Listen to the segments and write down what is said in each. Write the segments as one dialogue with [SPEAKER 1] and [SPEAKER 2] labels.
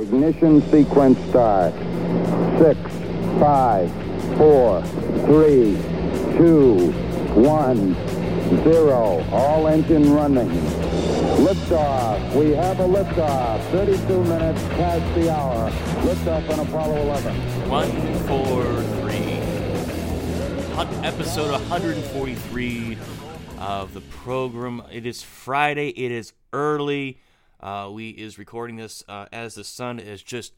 [SPEAKER 1] Ignition sequence start. Six, five, four, three, two, one, zero. All engine running. Liftoff. We have a liftoff. 32 minutes past the hour. Liftoff on Apollo 11.
[SPEAKER 2] One, four, three. Episode 143 of the program. It is Friday. It is early. Uh, we is recording this uh, as the sun is just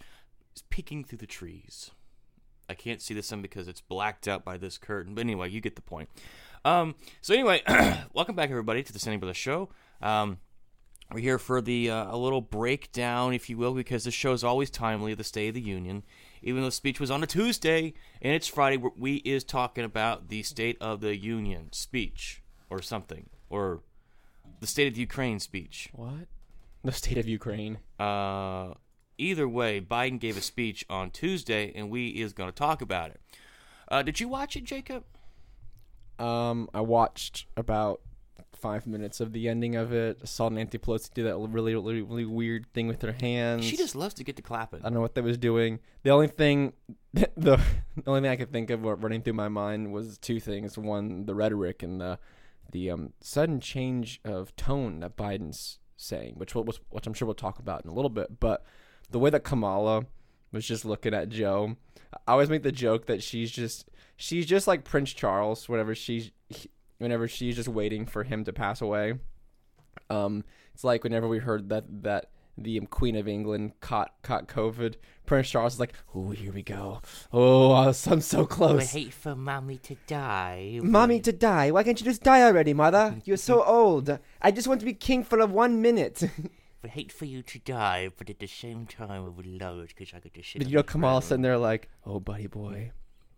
[SPEAKER 2] peeking through the trees. I can't see the sun because it's blacked out by this curtain. But anyway, you get the point. Um, so anyway, welcome back everybody to the Standing Brothers Show. Um, we're here for the uh, a little breakdown, if you will, because the show is always timely. The State of the Union, even though speech was on a Tuesday and it's Friday, we is talking about the State of the Union speech or something, or the State of the Ukraine speech.
[SPEAKER 3] What? The state of Ukraine.
[SPEAKER 2] Uh, either way, Biden gave a speech on Tuesday, and we is going to talk about it. Uh, did you watch it, Jacob?
[SPEAKER 3] Um, I watched about five minutes of the ending of it. I saw Nancy Pelosi do that really, really, really weird thing with her hands.
[SPEAKER 2] She just loves to get to clapping.
[SPEAKER 3] I don't know what that was doing. The only thing, the, the only thing I could think of running through my mind was two things. One, the rhetoric and the the um, sudden change of tone that Biden's saying, which we'll, which I'm sure we'll talk about in a little bit. But the way that Kamala was just looking at Joe, I always make the joke that she's just she's just like Prince Charles. Whenever she's whenever she's just waiting for him to pass away. Um, it's like whenever we heard that that the Queen of England caught caught COVID, Prince Charles is like, "Oh, here we go. Oh, I'm so close.
[SPEAKER 2] I hate for mommy to die.
[SPEAKER 3] Mommy to die. Why can't you just die already, mother? You're so old. I just want to be king for one minute."
[SPEAKER 2] I hate for you to die, but at the same time, I would love it because I to sit.
[SPEAKER 3] But you know, Kamala sitting there like, "Oh, buddy boy,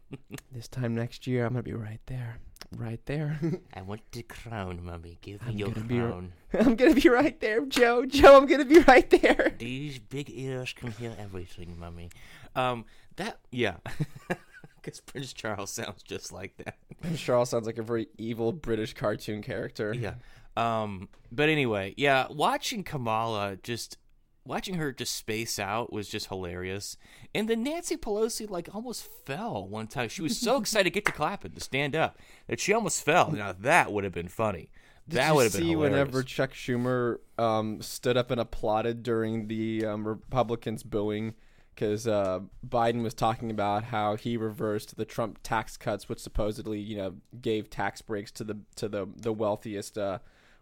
[SPEAKER 3] this time next year I'm gonna be right there, right there.
[SPEAKER 2] I want the crown, mommy. Give me
[SPEAKER 3] I'm
[SPEAKER 2] your
[SPEAKER 3] gonna be
[SPEAKER 2] crown.
[SPEAKER 3] I'm gonna be right there, Joe. Joe, I'm gonna be right there."
[SPEAKER 2] These big ears can hear everything, mommy. Um, that yeah, because Prince Charles sounds just like that.
[SPEAKER 3] Prince Charles sounds like a very evil British cartoon character.
[SPEAKER 2] Yeah. Um, but anyway, yeah, watching Kamala just watching her just space out was just hilarious. And then Nancy Pelosi like almost fell one time. She was so excited to get to clapping to stand up that she almost fell. Now that would have been funny.
[SPEAKER 3] Did
[SPEAKER 2] that would have been
[SPEAKER 3] see
[SPEAKER 2] hilarious.
[SPEAKER 3] whenever Chuck Schumer um, stood up and applauded during the um, Republicans booing because uh, Biden was talking about how he reversed the Trump tax cuts, which supposedly you know gave tax breaks to the to the the wealthiest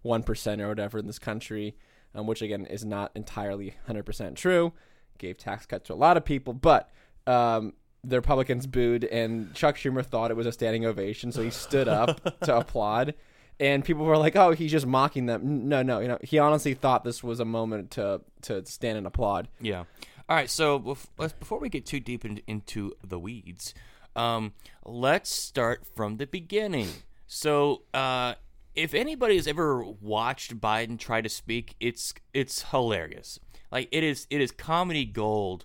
[SPEAKER 3] one or whatever in this country, um, which again is not entirely hundred percent true. Gave tax cuts to a lot of people, but um, the Republicans booed, and Chuck Schumer thought it was a standing ovation, so he stood up to applaud and people were like, "Oh, he's just mocking them." No, no, you know, he honestly thought this was a moment to to stand and applaud.
[SPEAKER 2] Yeah. All right. So before we get too deep in, into the weeds, um, let's start from the beginning. So, uh, if anybody has ever watched Biden try to speak, it's it's hilarious. Like it is it is comedy gold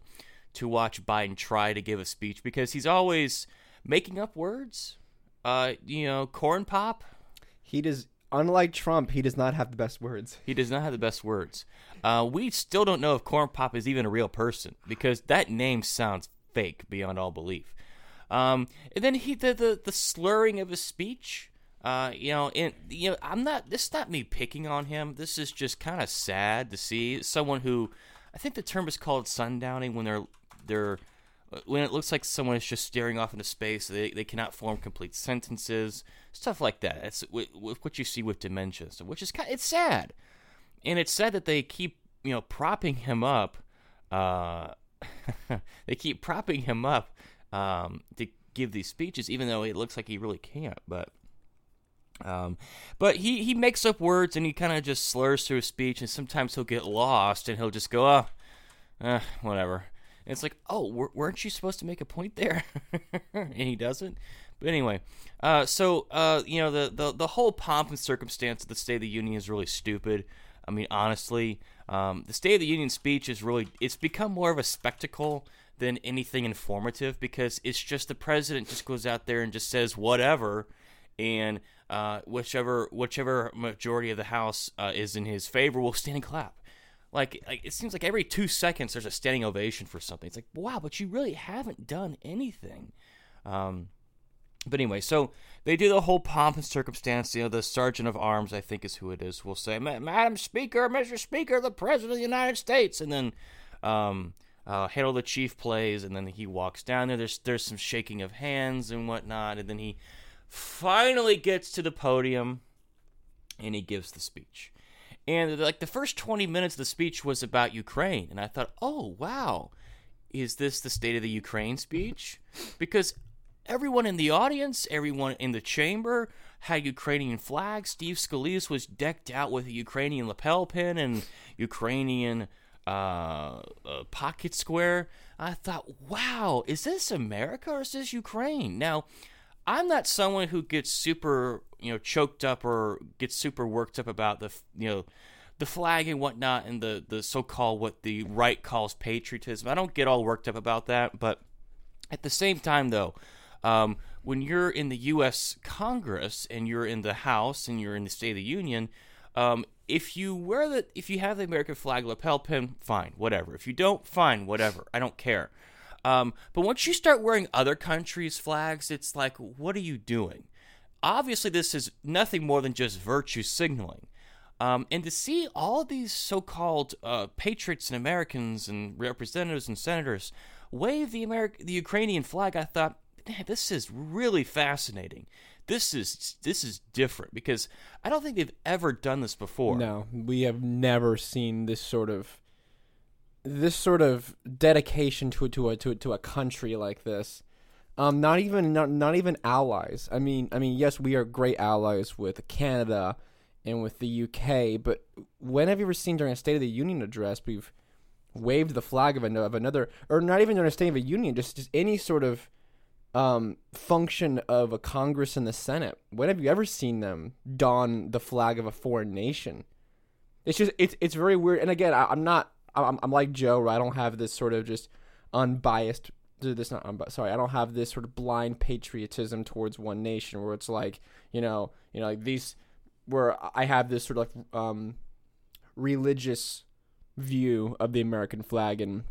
[SPEAKER 2] to watch Biden try to give a speech because he's always making up words. Uh, you know, corn pop.
[SPEAKER 3] He does, unlike Trump, he does not have the best words.
[SPEAKER 2] He does not have the best words. Uh, we still don't know if Corn Pop is even a real person because that name sounds fake beyond all belief. Um, and then he the, the the slurring of his speech. Uh, you know, and you know, I'm not. This is not me picking on him. This is just kind of sad to see someone who, I think the term is called sundowning when they're they're when it looks like someone is just staring off into space. They they cannot form complete sentences, stuff like that. With what you see with dementia, so which is kind. It's sad and it's sad that they keep you know propping him up uh they keep propping him up um to give these speeches even though it looks like he really can't but um but he he makes up words and he kind of just slurs through his speech and sometimes he'll get lost and he'll just go oh uh, whatever. And it's like oh w- weren't you supposed to make a point there? And he doesn't. But anyway uh so uh you know the the, the whole pomp and circumstance of the state of the union is really stupid. I mean, honestly, um, the State of the Union speech is really, it's become more of a spectacle than anything informative because it's just the president just goes out there and just says whatever, and uh, whichever whichever majority of the House uh, is in his favor will stand and clap. Like, like it seems like every two seconds there's a standing ovation for something. It's like, wow, but you really haven't done anything. Um, but anyway, so they do the whole pomp and circumstance. You know, the sergeant of arms, I think is who it is, will say, "Madam Speaker, Mr. Speaker, the President of the United States," and then um, uh, Hail to the Chief plays, and then he walks down there. There's there's some shaking of hands and whatnot, and then he finally gets to the podium, and he gives the speech. And like the first 20 minutes of the speech was about Ukraine, and I thought, oh wow, is this the state of the Ukraine speech? Because everyone in the audience, everyone in the chamber had Ukrainian flags. Steve Scalise was decked out with a Ukrainian lapel pin and Ukrainian uh, uh, pocket square. I thought, wow, is this America or is this Ukraine? Now, I'm not someone who gets super, you know, choked up or gets super worked up about the, you know, the flag and whatnot and the the so-called what the right calls patriotism. I don't get all worked up about that, but at the same time, though, um, when you're in the U.S. Congress and you're in the House and you're in the State of the Union, um, if you wear the if you have the American flag lapel pin, fine, whatever. If you don't, fine, whatever. I don't care. Um, but once you start wearing other countries' flags, it's like, what are you doing? Obviously, this is nothing more than just virtue signaling. Um, and to see all these so-called uh, patriots and Americans and representatives and senators wave the Ameri- the Ukrainian flag, I thought, this is really fascinating. This is this is different because I don't think they've ever done this before.
[SPEAKER 3] No, we have never seen this sort of this sort of dedication to to a to, to a country like this. Um, not even not, not even allies. I mean, I mean, yes, we are great allies with Canada and with the UK, but when have you ever seen during a State of the Union address we've waved the flag of, an, of another, or not even during a State of the Union, just just any sort of um, function of a Congress and the Senate. When have you ever seen them don the flag of a foreign nation? It's just it's it's very weird. And again, I, am not I'm, I'm like Joe. Where I don't have this sort of just unbiased. This not unbiased. Sorry, I don't have this sort of blind patriotism towards one nation where it's like you know you know like these where I have this sort of like um, religious view of the American flag and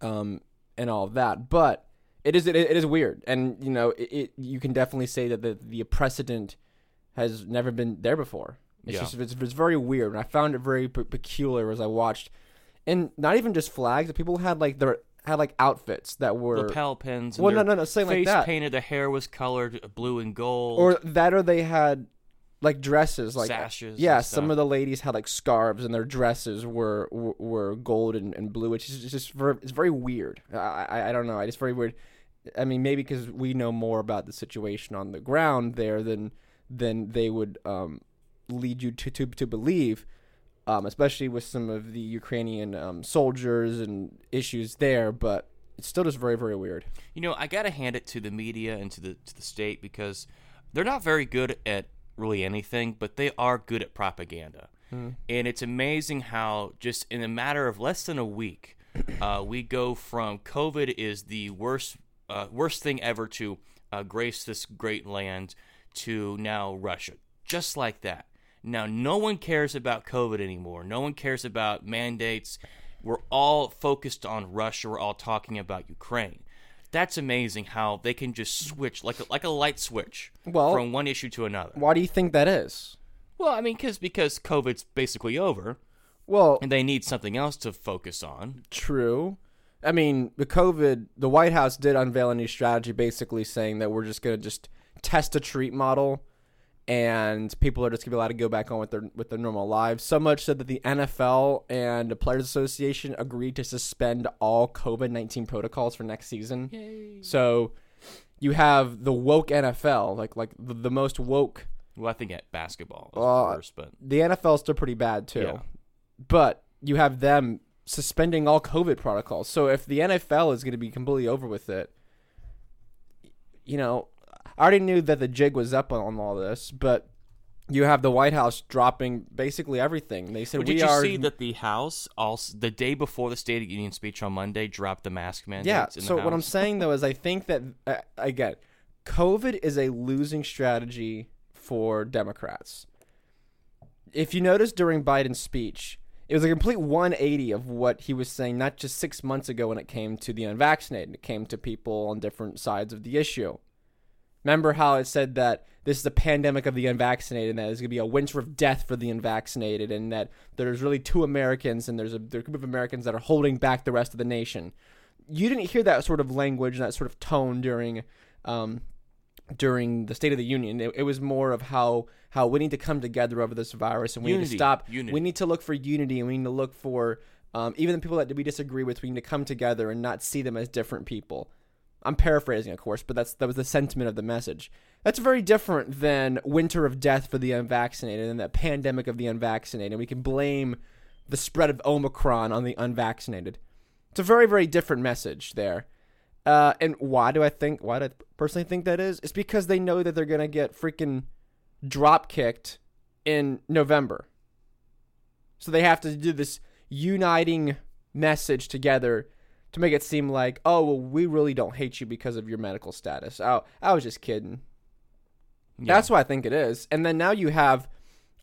[SPEAKER 3] um and all of that. But it is it, it is weird, and you know it, it, you can definitely say that the the precedent has never been there before. It's
[SPEAKER 2] Yeah.
[SPEAKER 3] just it's, it's very weird, and I found it very pe- peculiar as I watched, and not even just flags. People had like their had like outfits that were
[SPEAKER 2] Lapel pins. And
[SPEAKER 3] Well, no, no, no, saying like
[SPEAKER 2] face
[SPEAKER 3] that.
[SPEAKER 2] painted. The hair was colored blue and gold.
[SPEAKER 3] or that, or they had like dresses, like
[SPEAKER 2] Sashes
[SPEAKER 3] Yeah,
[SPEAKER 2] and
[SPEAKER 3] some
[SPEAKER 2] stuff.
[SPEAKER 3] of the ladies had like scarves, and their dresses were were, were gold and, and blue, which is just very, it's very weird. I, I I don't know. It's very weird. I mean, maybe because we know more about the situation on the ground there than than they would um, lead you to to, to believe. Um, especially with some of the Ukrainian um, soldiers and issues there, but it's still just very, very weird.
[SPEAKER 2] You know, I gotta hand it to the media and to the to the state because they're not very good at really anything, but they are good at propaganda. And it's amazing how just in a matter of less than a week, uh, we go from COVID is the worst uh, worst thing ever to uh, grace this great land to now Russia, just like that. Now, no one cares about COVID anymore. No one cares about mandates. We're all focused on Russia. We're all talking about Ukraine. That's amazing how they can just switch like a, like a light switch
[SPEAKER 3] Well-
[SPEAKER 2] from one issue to another.
[SPEAKER 3] Why do you think that is?
[SPEAKER 2] Well, I mean, cause, because COVID's basically over
[SPEAKER 3] Well,
[SPEAKER 2] and they need something else to focus on.
[SPEAKER 3] True. I mean, the COVID, the White House did unveil a new strategy basically saying that we're just going to just test a treat model and people are just going to be allowed to go back on with their with their normal lives. So much so that the NFL and the Players Association agreed to suspend all COVID-19 protocols for next season. So you have the woke NFL, like like the, the most woke
[SPEAKER 2] Well, I think at basketball is
[SPEAKER 3] Uh,
[SPEAKER 2] worse, but
[SPEAKER 3] the NFL is still pretty bad too.
[SPEAKER 2] Yeah.
[SPEAKER 3] But you have them suspending all COVID protocols. So if the NFL is going to be completely over with it, you know, I already knew that the jig was up on, all this, but you have the White House dropping basically everything. They said
[SPEAKER 2] But
[SPEAKER 3] we
[SPEAKER 2] did you
[SPEAKER 3] are
[SPEAKER 2] see that the House also the day before the State of the Union speech on Monday dropped the mask mandate?
[SPEAKER 3] Yeah. So what I'm saying though is I think that uh, again, COVID is a losing strategy for Democrats. If you notice during Biden's speech, it was a complete 180 of what he was saying, not just six months ago when it came to the unvaccinated. It came to people on different sides of the issue. Remember how it said that this is a pandemic of the unvaccinated, and that there's going to be a winter of death for the unvaccinated, and that there's really two Americans, and there's a, there's a group of Americans that are holding back the rest of the nation. You didn't hear that sort of language and that sort of tone during um, during the State of the Union. It, it, was more of how how we need to come together over this virus, and we
[SPEAKER 2] unity,
[SPEAKER 3] need to stop.
[SPEAKER 2] Unity.
[SPEAKER 3] We need to look for unity, and we need to look for um, even the people that we disagree with. We need to come together and not see them as different people. I'm paraphrasing, of course, but that's that was the sentiment of the message. That's very different than winter of death for the unvaccinated and that pandemic of the unvaccinated. We can blame the spread of Omicron on the unvaccinated. It's a very, very different message there. Uh, and why do I think? Why do I personally think that is? It's because they know that they're gonna get freaking drop kicked in November. So they have to do this uniting message together to make it seem like, oh, well, we really don't hate you because of your medical status. Oh, I was just kidding. Yeah. That's what I think it is. And then now you have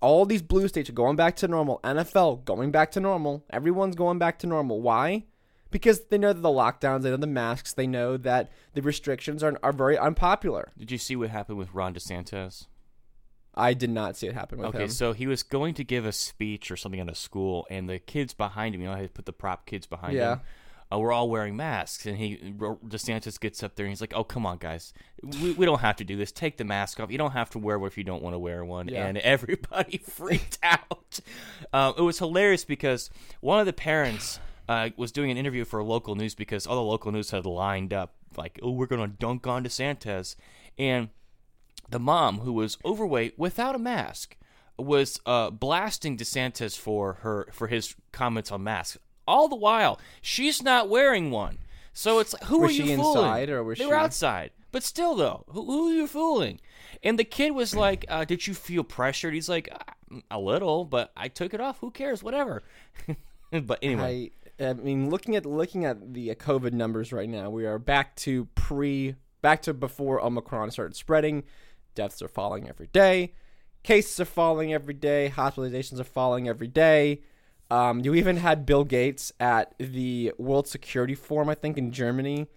[SPEAKER 3] all these blue states are going back to normal, NFL going back to normal, everyone's going back to normal. Why? Because they know that the lockdowns, they know the masks, they know that the restrictions are, are very unpopular.
[SPEAKER 2] Did you see what happened with Ron DeSantis?
[SPEAKER 3] I did not see it happen with
[SPEAKER 2] okay,
[SPEAKER 3] him.
[SPEAKER 2] Okay, so he was going to give a speech or something at a school, and the kids behind him, you know, I had to put the prop kids behind
[SPEAKER 3] yeah.
[SPEAKER 2] him uh, we're all wearing masks. And he, DeSantis gets up there and he's like, oh, come on, guys. We, we don't have to do this. Take the mask off. You don't have to wear one if you don't want to wear one. Yeah. And everybody freaked out. Um, it was hilarious because one of the parents uh, was doing an interview for a local news because all the local news had lined up, like, oh, we're going to dunk on DeSantis. And the mom, who was overweight without a mask, was uh, blasting DeSantis for her for his comments on masks all the while she's not wearing one. So it's like, who
[SPEAKER 3] was
[SPEAKER 2] are you
[SPEAKER 3] she
[SPEAKER 2] fooling?
[SPEAKER 3] inside or was
[SPEAKER 2] they
[SPEAKER 3] she...
[SPEAKER 2] were outside, but still though, who, who are you fooling? And the kid was like, uh, "Did you feel pressured?" He's like, "A little, but I took it off. Who cares? Whatever." but anyway,
[SPEAKER 3] I, I mean, looking at looking at the uh, COVID numbers right now, we are back to pre, back to before Omicron started spreading. Deaths are falling every day. Cases are falling every day. Hospitalizations are falling every day. Um, you even had Bill Gates at the World Security Forum, I think, in Germany.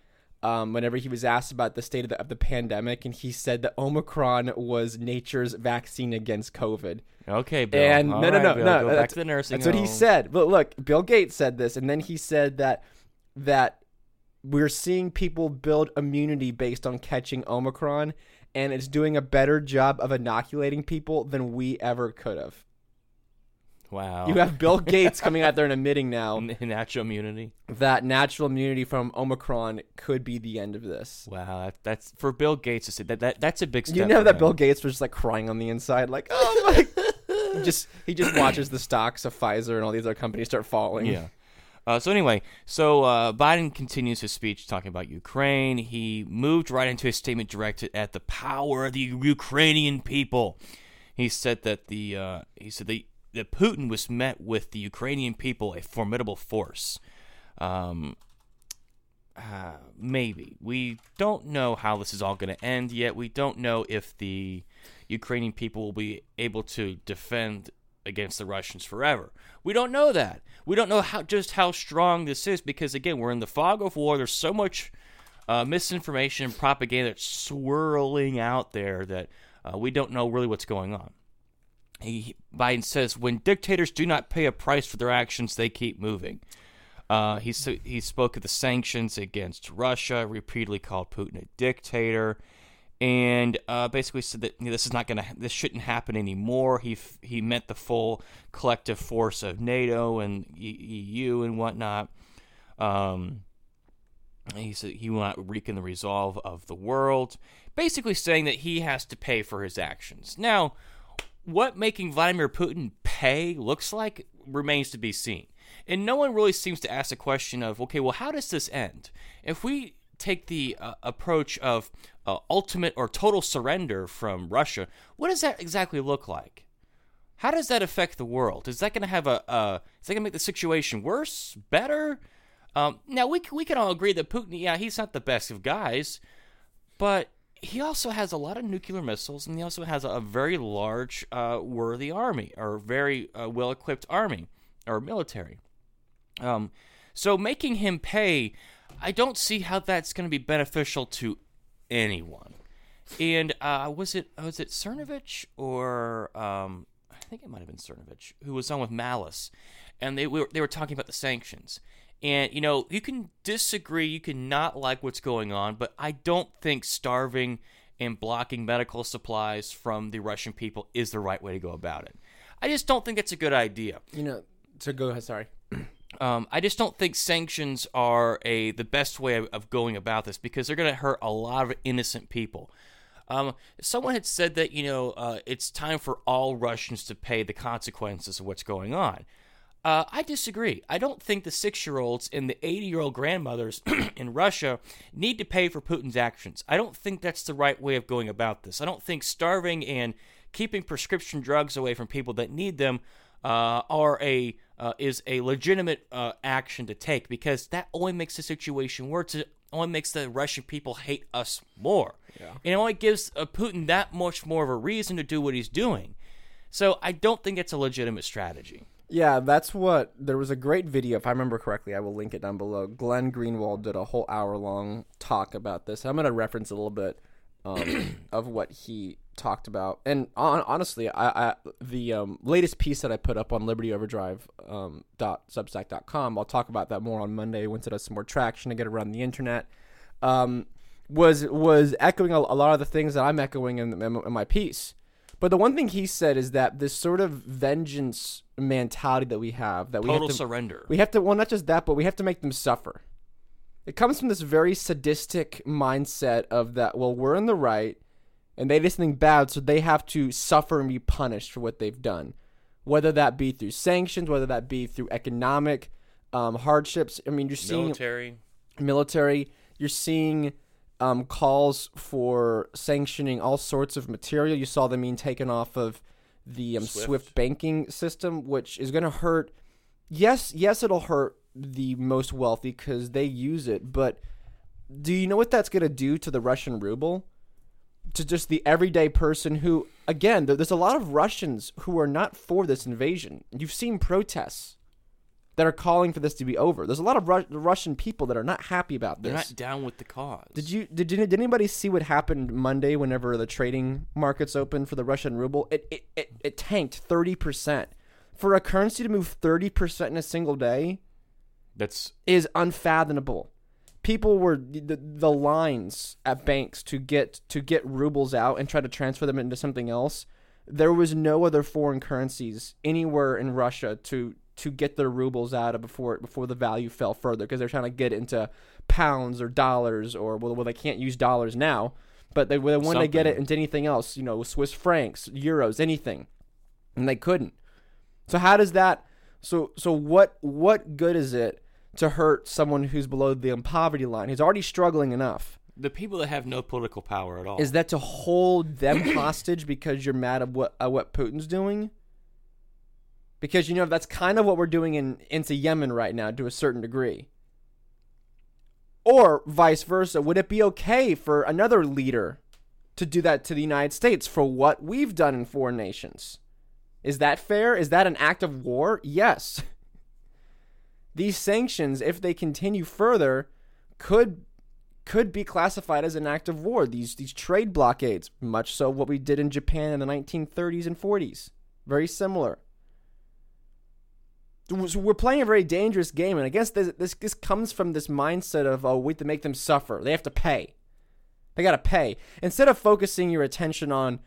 [SPEAKER 3] Um, whenever he was asked about the state of the, of the pandemic, and he said that Omicron was nature's vaccine against COVID.
[SPEAKER 2] Okay, Bill.
[SPEAKER 3] And
[SPEAKER 2] All
[SPEAKER 3] no, no,
[SPEAKER 2] right,
[SPEAKER 3] no,
[SPEAKER 2] Bill.
[SPEAKER 3] no.
[SPEAKER 2] Go
[SPEAKER 3] that's,
[SPEAKER 2] back to the nursing
[SPEAKER 3] That's what he said. But look, Bill Gates said this, and then he said that that we're seeing people build immunity based on catching Omicron, and it's doing a better job of inoculating people than we ever could have.
[SPEAKER 2] Wow.
[SPEAKER 3] You have Bill Gates coming out there and admitting now
[SPEAKER 2] natural immunity.
[SPEAKER 3] that natural immunity from Omicron could be the end of this.
[SPEAKER 2] Wow, that, that's for Bill Gates to say that, that that's a big step.
[SPEAKER 3] You know
[SPEAKER 2] for
[SPEAKER 3] that
[SPEAKER 2] him.
[SPEAKER 3] Bill Gates was just like crying on the inside, like, oh my. just he just watches the stocks of Pfizer and all these other companies start falling.
[SPEAKER 2] Yeah. Uh, so anyway, so uh, Biden continues his speech talking about Ukraine. He moved right into his statement directed at the power of the Ukrainian people. He said that the uh, he said the that Putin was met with the Ukrainian people a formidable force. Um, uh, maybe we don't know how this is all going to end yet. We don't know if the Ukrainian people will be able to defend against the Russians forever. We don't know that. We don't know how just how strong this is because again, we're in the fog of war. There's so much uh, misinformation and propaganda that's swirling out there that uh, we don't know really what's going on. He, Biden says, when dictators do not pay a price for their actions, they keep moving. Uh, he he spoke of the sanctions against Russia, repeatedly called Putin a dictator, and uh, basically said that you know, this is not going to this shouldn't happen anymore. He he meant the full collective force of NATO and EU and whatnot. Um, he said he will not weaken the resolve of the world, basically saying that he has to pay for his actions. Now, what making Vladimir Putin pay looks like remains to be seen. And no one really seems to ask the question of, okay, well, how does this end? If we take the uh, approach of uh, ultimate or total surrender from Russia, what does that exactly look like? How does that affect the world? Is that going to have a? Uh, is that going to make the situation worse, better? Um, now we we can all agree that Putin, yeah, he's not the best of guys, but he also has a lot of nuclear missiles, and he also has a very large, uh, worthy army or very uh, well equipped army. or military. Um, so making him pay, I don't see how that's going to be beneficial to anyone. And uh, was it was it Cernovich or um, I think it might have been Cernovich who was on with Malice, and they were they were talking about the sanctions. And you know you can disagree, you can not like what's going on, but I don't think starving and blocking medical supplies from the Russian people is the right way to go about it. I just don't think it's a good idea.
[SPEAKER 3] You know, to go ahead. Sorry.
[SPEAKER 2] Um, I just don't think sanctions are a the best way of, of going about this because they're going to hurt a lot of innocent people. Um, someone had said that you know uh, it's time for all Russians to pay the consequences of what's going on. Uh, I disagree. I don't think the six-year-olds and the eighty-year-old grandmothers in Russia need to pay for Putin's actions. I don't think that's the right way of going about this. I don't think starving and keeping prescription drugs away from people that need them uh, are a uh, is a legitimate uh, action to take because that only makes the situation worse. It only makes the Russian people hate us more. Yeah. And it only gives uh, Putin that much more of a reason to do what he's doing. So I don't think it's a legitimate strategy.
[SPEAKER 3] Yeah, that's what there was a great video, if I remember correctly. I will link it down below. Glenn Greenwald did a whole hour long talk about this. I'm going to reference a little bit um, of what he talked about. And on, honestly, I, I the um, latest piece that I put up on libertyoverdrive um, I'll talk about that more on Monday once it has some more traction to get around the internet. Um, was was echoing a, a, lot of the things that I'm echoing in, in, in my piece. But the one thing he said is that this sort of vengeance mentality that we have that we
[SPEAKER 2] total
[SPEAKER 3] have to,
[SPEAKER 2] surrender.
[SPEAKER 3] We have to well not just that, but we have to make them suffer. It comes from this very sadistic mindset of that well we're in the right and they did something bad, so they have to suffer and be punished for what they've done, whether that be through sanctions, whether that be through economic um, hardships. I mean, you're seeing
[SPEAKER 2] military,
[SPEAKER 3] military. You're seeing um, calls for sanctioning all sorts of material. You saw the mean taken off of the um, Swift. Swift banking system, which is going to hurt. Yes, yes, it'll hurt the most wealthy because they use it, but do you know what that's going to do to the Russian ruble? to just the everyday person who, again, there's a lot of Russians who are not for this invasion. You've seen protests that are calling for this to be over. There's a lot of Ru- Russian people that are not happy about this.
[SPEAKER 2] They're not down with the cause.
[SPEAKER 3] Did you did, did anybody see what happened Monday whenever the trading markets opened for the Russian ruble? It it, it, it tanked 30%. For a currency to move 30% in a single day,
[SPEAKER 2] that's
[SPEAKER 3] is unfathomable people were the, the lines at banks to get to get rubles out and try to transfer them into something else there was no other foreign currencies anywhere in Russia to to get their rubles out of before before the value fell further because they're trying to get into pounds or dollars or well, well they can't use dollars now but they, they wanted to get it into anything else you know Swiss francs euros anything and they couldn't so how does that so so what what good is it to hurt someone who's below the poverty line, who's already struggling enough.
[SPEAKER 2] The people that have no political power at all.
[SPEAKER 3] Is that to hold them hostage because you're mad at what at what Putin's doing? Because you know that's kind of what we're doing in into Yemen right now to a certain degree. Or vice versa, would it be okay for another leader to do that to the United States for what we've done in foreign nations? Is that fair? Is that an act of war? Yes. these sanctions, if they continue further, could could be classified as an act of war. These these trade blockades, much so what we did in Japan in the 1930s and 40s, very similar. We're playing a very dangerous game, and I guess this, this this comes from this mindset of oh, we have to make them suffer. They have to pay. They got to pay instead of focusing your attention on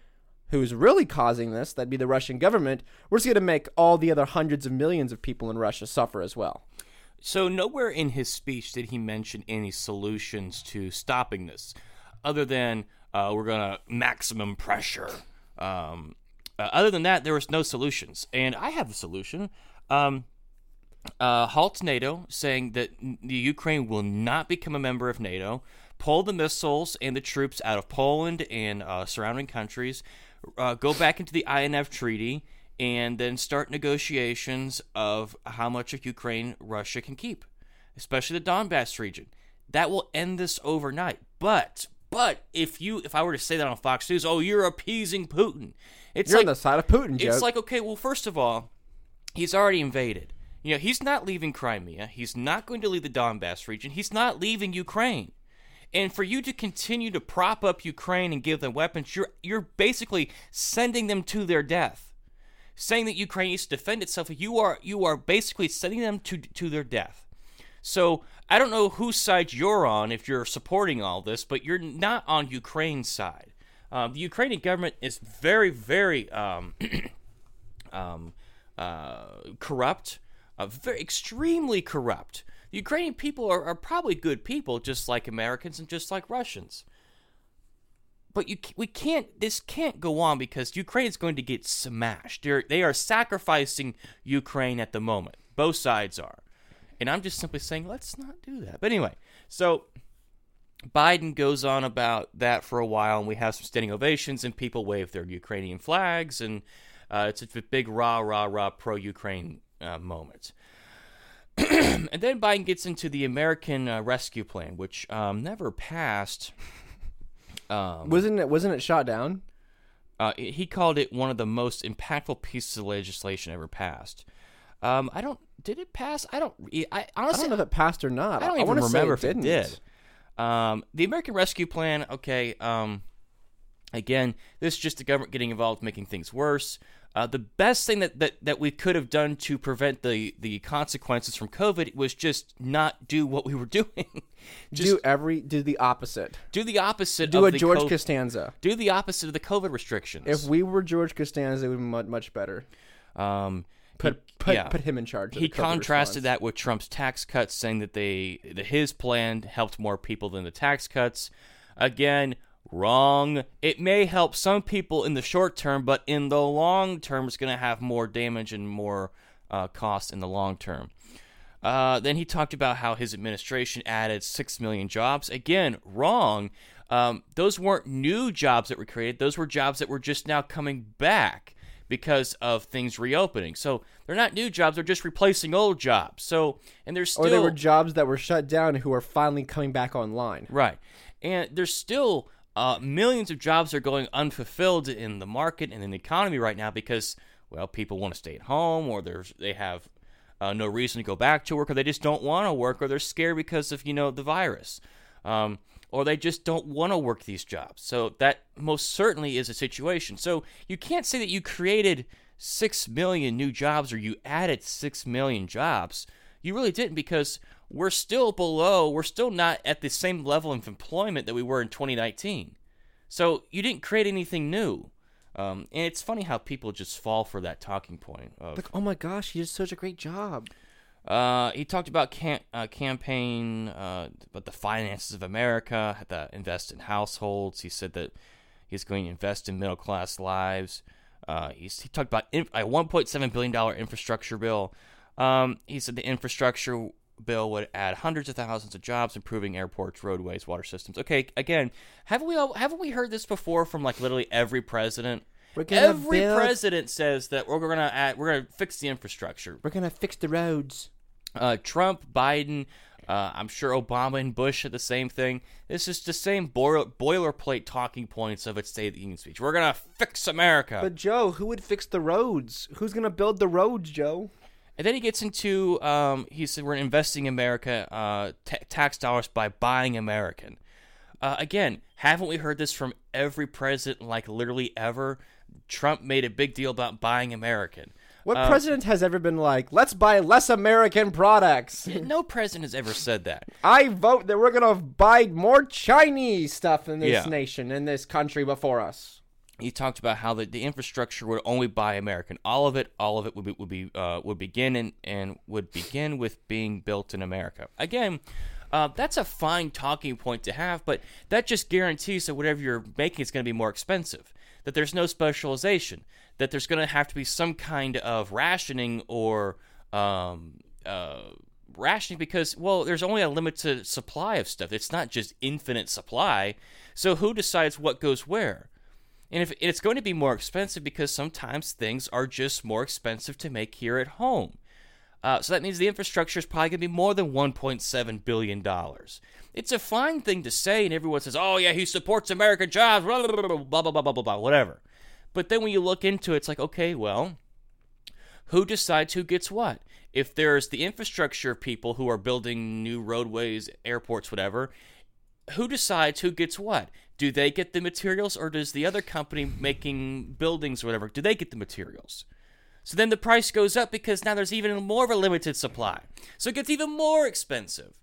[SPEAKER 3] who's really causing this. That'd be the Russian government. We're just going to make all the other hundreds of millions of people in Russia suffer as well.
[SPEAKER 2] So, nowhere in his speech did he mention any solutions to stopping this, other than uh, we're going to maximum pressure. Um, uh, other than that, there was no solutions. And I have a solution. Um, uh, halt NATO, saying that the Ukraine will not become a member of NATO, pull the missiles and the troops out of Poland and uh, surrounding countries, uh, go back into the INF treaty, and then start negotiations of how much of Ukraine Russia can keep, especially the Donbass region. That will end this overnight. But but if you if I were to say that on Fox News, oh, you're appeasing Putin.
[SPEAKER 3] It's you're like, on the side of Putin.
[SPEAKER 2] It's like okay, well, first of all, he's already invaded. You know, he's not leaving Crimea. He's not going to leave the Donbass region. He's not leaving Ukraine. And for you to continue to prop up Ukraine and give them weapons, you're you're basically sending them to their death. Saying that Ukraine needs to defend itself, you are you are basically sending them to to their death. So I don't know whose side you're on if you're supporting all this, but you're not on Ukraine's side. Um, the Ukrainian government is very, very um, um, uh, corrupt, uh, very extremely corrupt. The Ukrainian people are, are probably good people, just like Americans and just like Russians. But you, we can't. This can't go on because Ukraine is going to get smashed. They're, they are sacrificing Ukraine at the moment. Both sides are, and I'm just simply saying, let's not do that. But anyway, so Biden goes on about that for a while, and we have some standing ovations, and people wave their Ukrainian flags, and uh, it's a big rah rah rah pro Ukraine uh, moment. and then Biden gets into the American uh, Rescue Plan, which um, never passed. Um,
[SPEAKER 3] wasn't it? Wasn't it shot down?
[SPEAKER 2] Uh, he called it one of the most impactful pieces of legislation ever passed. Um, I don't. Did it pass? I don't. I honestly
[SPEAKER 3] I don't know if it passed or not.
[SPEAKER 2] I don't
[SPEAKER 3] I
[SPEAKER 2] even remember
[SPEAKER 3] it
[SPEAKER 2] if it
[SPEAKER 3] didn't.
[SPEAKER 2] did. Um, the American Rescue Plan. Okay. Um, again, this is just the government getting involved, making things worse. Uh, the best thing that, that, that we could have done to prevent the, the consequences from COVID was just not do what we were doing. just
[SPEAKER 3] do every do the opposite.
[SPEAKER 2] do the opposite.
[SPEAKER 3] Do
[SPEAKER 2] of
[SPEAKER 3] a
[SPEAKER 2] the
[SPEAKER 3] George
[SPEAKER 2] co-
[SPEAKER 3] Costanza.
[SPEAKER 2] do the opposite of the COVID restrictions.
[SPEAKER 3] If we were George Costanza, it would be much, much better.
[SPEAKER 2] um,
[SPEAKER 3] Put
[SPEAKER 2] he-
[SPEAKER 3] put,
[SPEAKER 2] yeah.
[SPEAKER 3] put him in charge.
[SPEAKER 2] He contrasted
[SPEAKER 3] response.
[SPEAKER 2] that with Trump's tax cuts, saying that they that his plan helped more people than the tax cuts. Again, wrong. It may help some people in the short term, but in the long term, it's going to have more damage and more uh, cost in the long term. Uh, then he talked about how his administration added six million jobs. Again, wrong. Um, those weren't new jobs that were created. Those were jobs that were just now coming back because of things reopening. So they're not new jobs; they're just replacing old jobs. So and there's still
[SPEAKER 3] Or there were jobs that were shut down who are finally coming back online.
[SPEAKER 2] Right. And there's still uh, millions of jobs are going unfulfilled in the market and in the economy right now because, well, people want to stay at home or there's they have uh, no reason to go back to work or they just don't want to work or they're scared because of, you know, the virus. Um, or they just don't want to work these jobs. So that most certainly is a situation. So you can't say that you created 6 million new jobs or you added 6 million jobs. You really didn't because we're still below, we're still not at the same level of employment that we were in 2019. So you didn't create anything new. Um, and it's funny how people just fall for that talking point of
[SPEAKER 3] Like, oh my gosh, he did such a great job.
[SPEAKER 2] uh, he talked about cam- uh, campaign, uh, about the finances of America, the invest in households. He said that he's going to invest in middle class lives. Uh, he's, he talked about in- a 1.7 billion dollar infrastructure bill. Um, he said the infrastructure bill would add hundreds of thousands of jobs, improving airports, roadways, water systems. Okay, again, haven't we all haven't we heard this before from like literally every president? Every
[SPEAKER 3] build-
[SPEAKER 2] president says that we're gonna add, we're gonna fix the infrastructure
[SPEAKER 3] We're gonna fix the roads.
[SPEAKER 2] uh, Trump, Biden, uh, I'm sure Obama and Bush said the same thing. This is the same boiler, boilerplate talking points of its State of the Union speech. We're gonna fix America,
[SPEAKER 3] But Joe, who would fix the roads? Who's gonna build the roads, Joe?
[SPEAKER 2] And then he gets into um, he said we're investing America uh, ta tax dollars by buying American. Uh, again, haven't we heard this from every president, like literally ever? Trump made a big deal about buying American.
[SPEAKER 3] What
[SPEAKER 2] Uh,
[SPEAKER 3] president has ever been like, let's buy less American products?
[SPEAKER 2] No president has ever said that.
[SPEAKER 3] I vote that we're gonna buy more Chinese stuff in this
[SPEAKER 2] Yeah.
[SPEAKER 3] nation, in this country before us.
[SPEAKER 2] He talked about how the, the infrastructure would only buy American. All of it, all of it would be, would be uh, would begin and, and would begin with being built in America. Again, uh, that's a fine talking point to have, but that just guarantees that whatever you're making is going to be more expensive. That there's no specialization. That there's going to have to be some kind of rationing or um, uh, rationing because well, there's only a limited supply of stuff. It's not just infinite supply. So who decides what goes where? And if it's going to be more expensive because sometimes things are just more expensive to make here at home. Uh, so that means the infrastructure is probably going to be more than 1.7 billion dollars. It's a fine thing to say, and everyone says, "Oh yeah, he supports American jobs," blah blah blah blah blah blah blah, blah, blah whatever. But then when you look into it, it's like, okay, well, who decides who gets what? if there's the infrastructure people who are building new roadways, airports, whatever, who decides who gets what? Do they get the materials or does the other company making buildings or whatever, do they get the materials? So then the price goes up because now there's even more of a limited supply. So it gets even more expensive.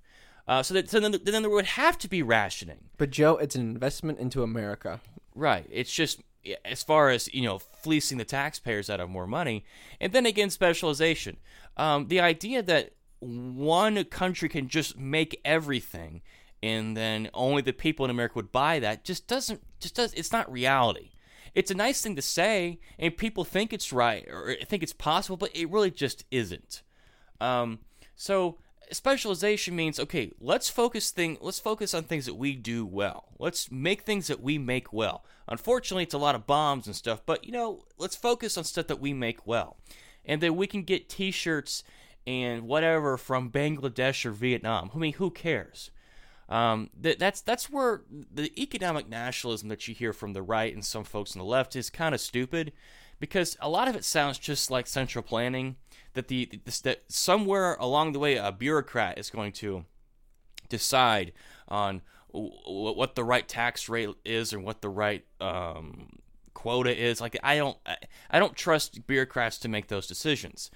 [SPEAKER 2] Uh, so, that, so then, then there would have to be rationing.
[SPEAKER 3] But Joe, it's an investment into America.
[SPEAKER 2] Right. It's just as far as you know, fleecing the taxpayers out of more money, and then again, specialization. Um, the idea that one country can just make everything, and then only the people in America would buy that, just doesn't. Just does. It's not reality. It's a nice thing to say, and people think it's right or think it's possible, but it really just isn't. Um, so specialization means okay let's focus thing let's focus on things that we do well let's make things that we make well unfortunately it's a lot of bombs and stuff but you know let's focus on stuff that we make well and then we can get t-shirts and whatever from bangladesh or vietnam i mean who cares um, that, that's that's where the economic nationalism that you hear from the right and some folks on the left is kind of stupid because a lot of it sounds just like central planning that the that somewhere along the way a bureaucrat is going to decide on what the right tax rate is and what the right um, quota is. Like I don't I don't trust bureaucrats to make those decisions,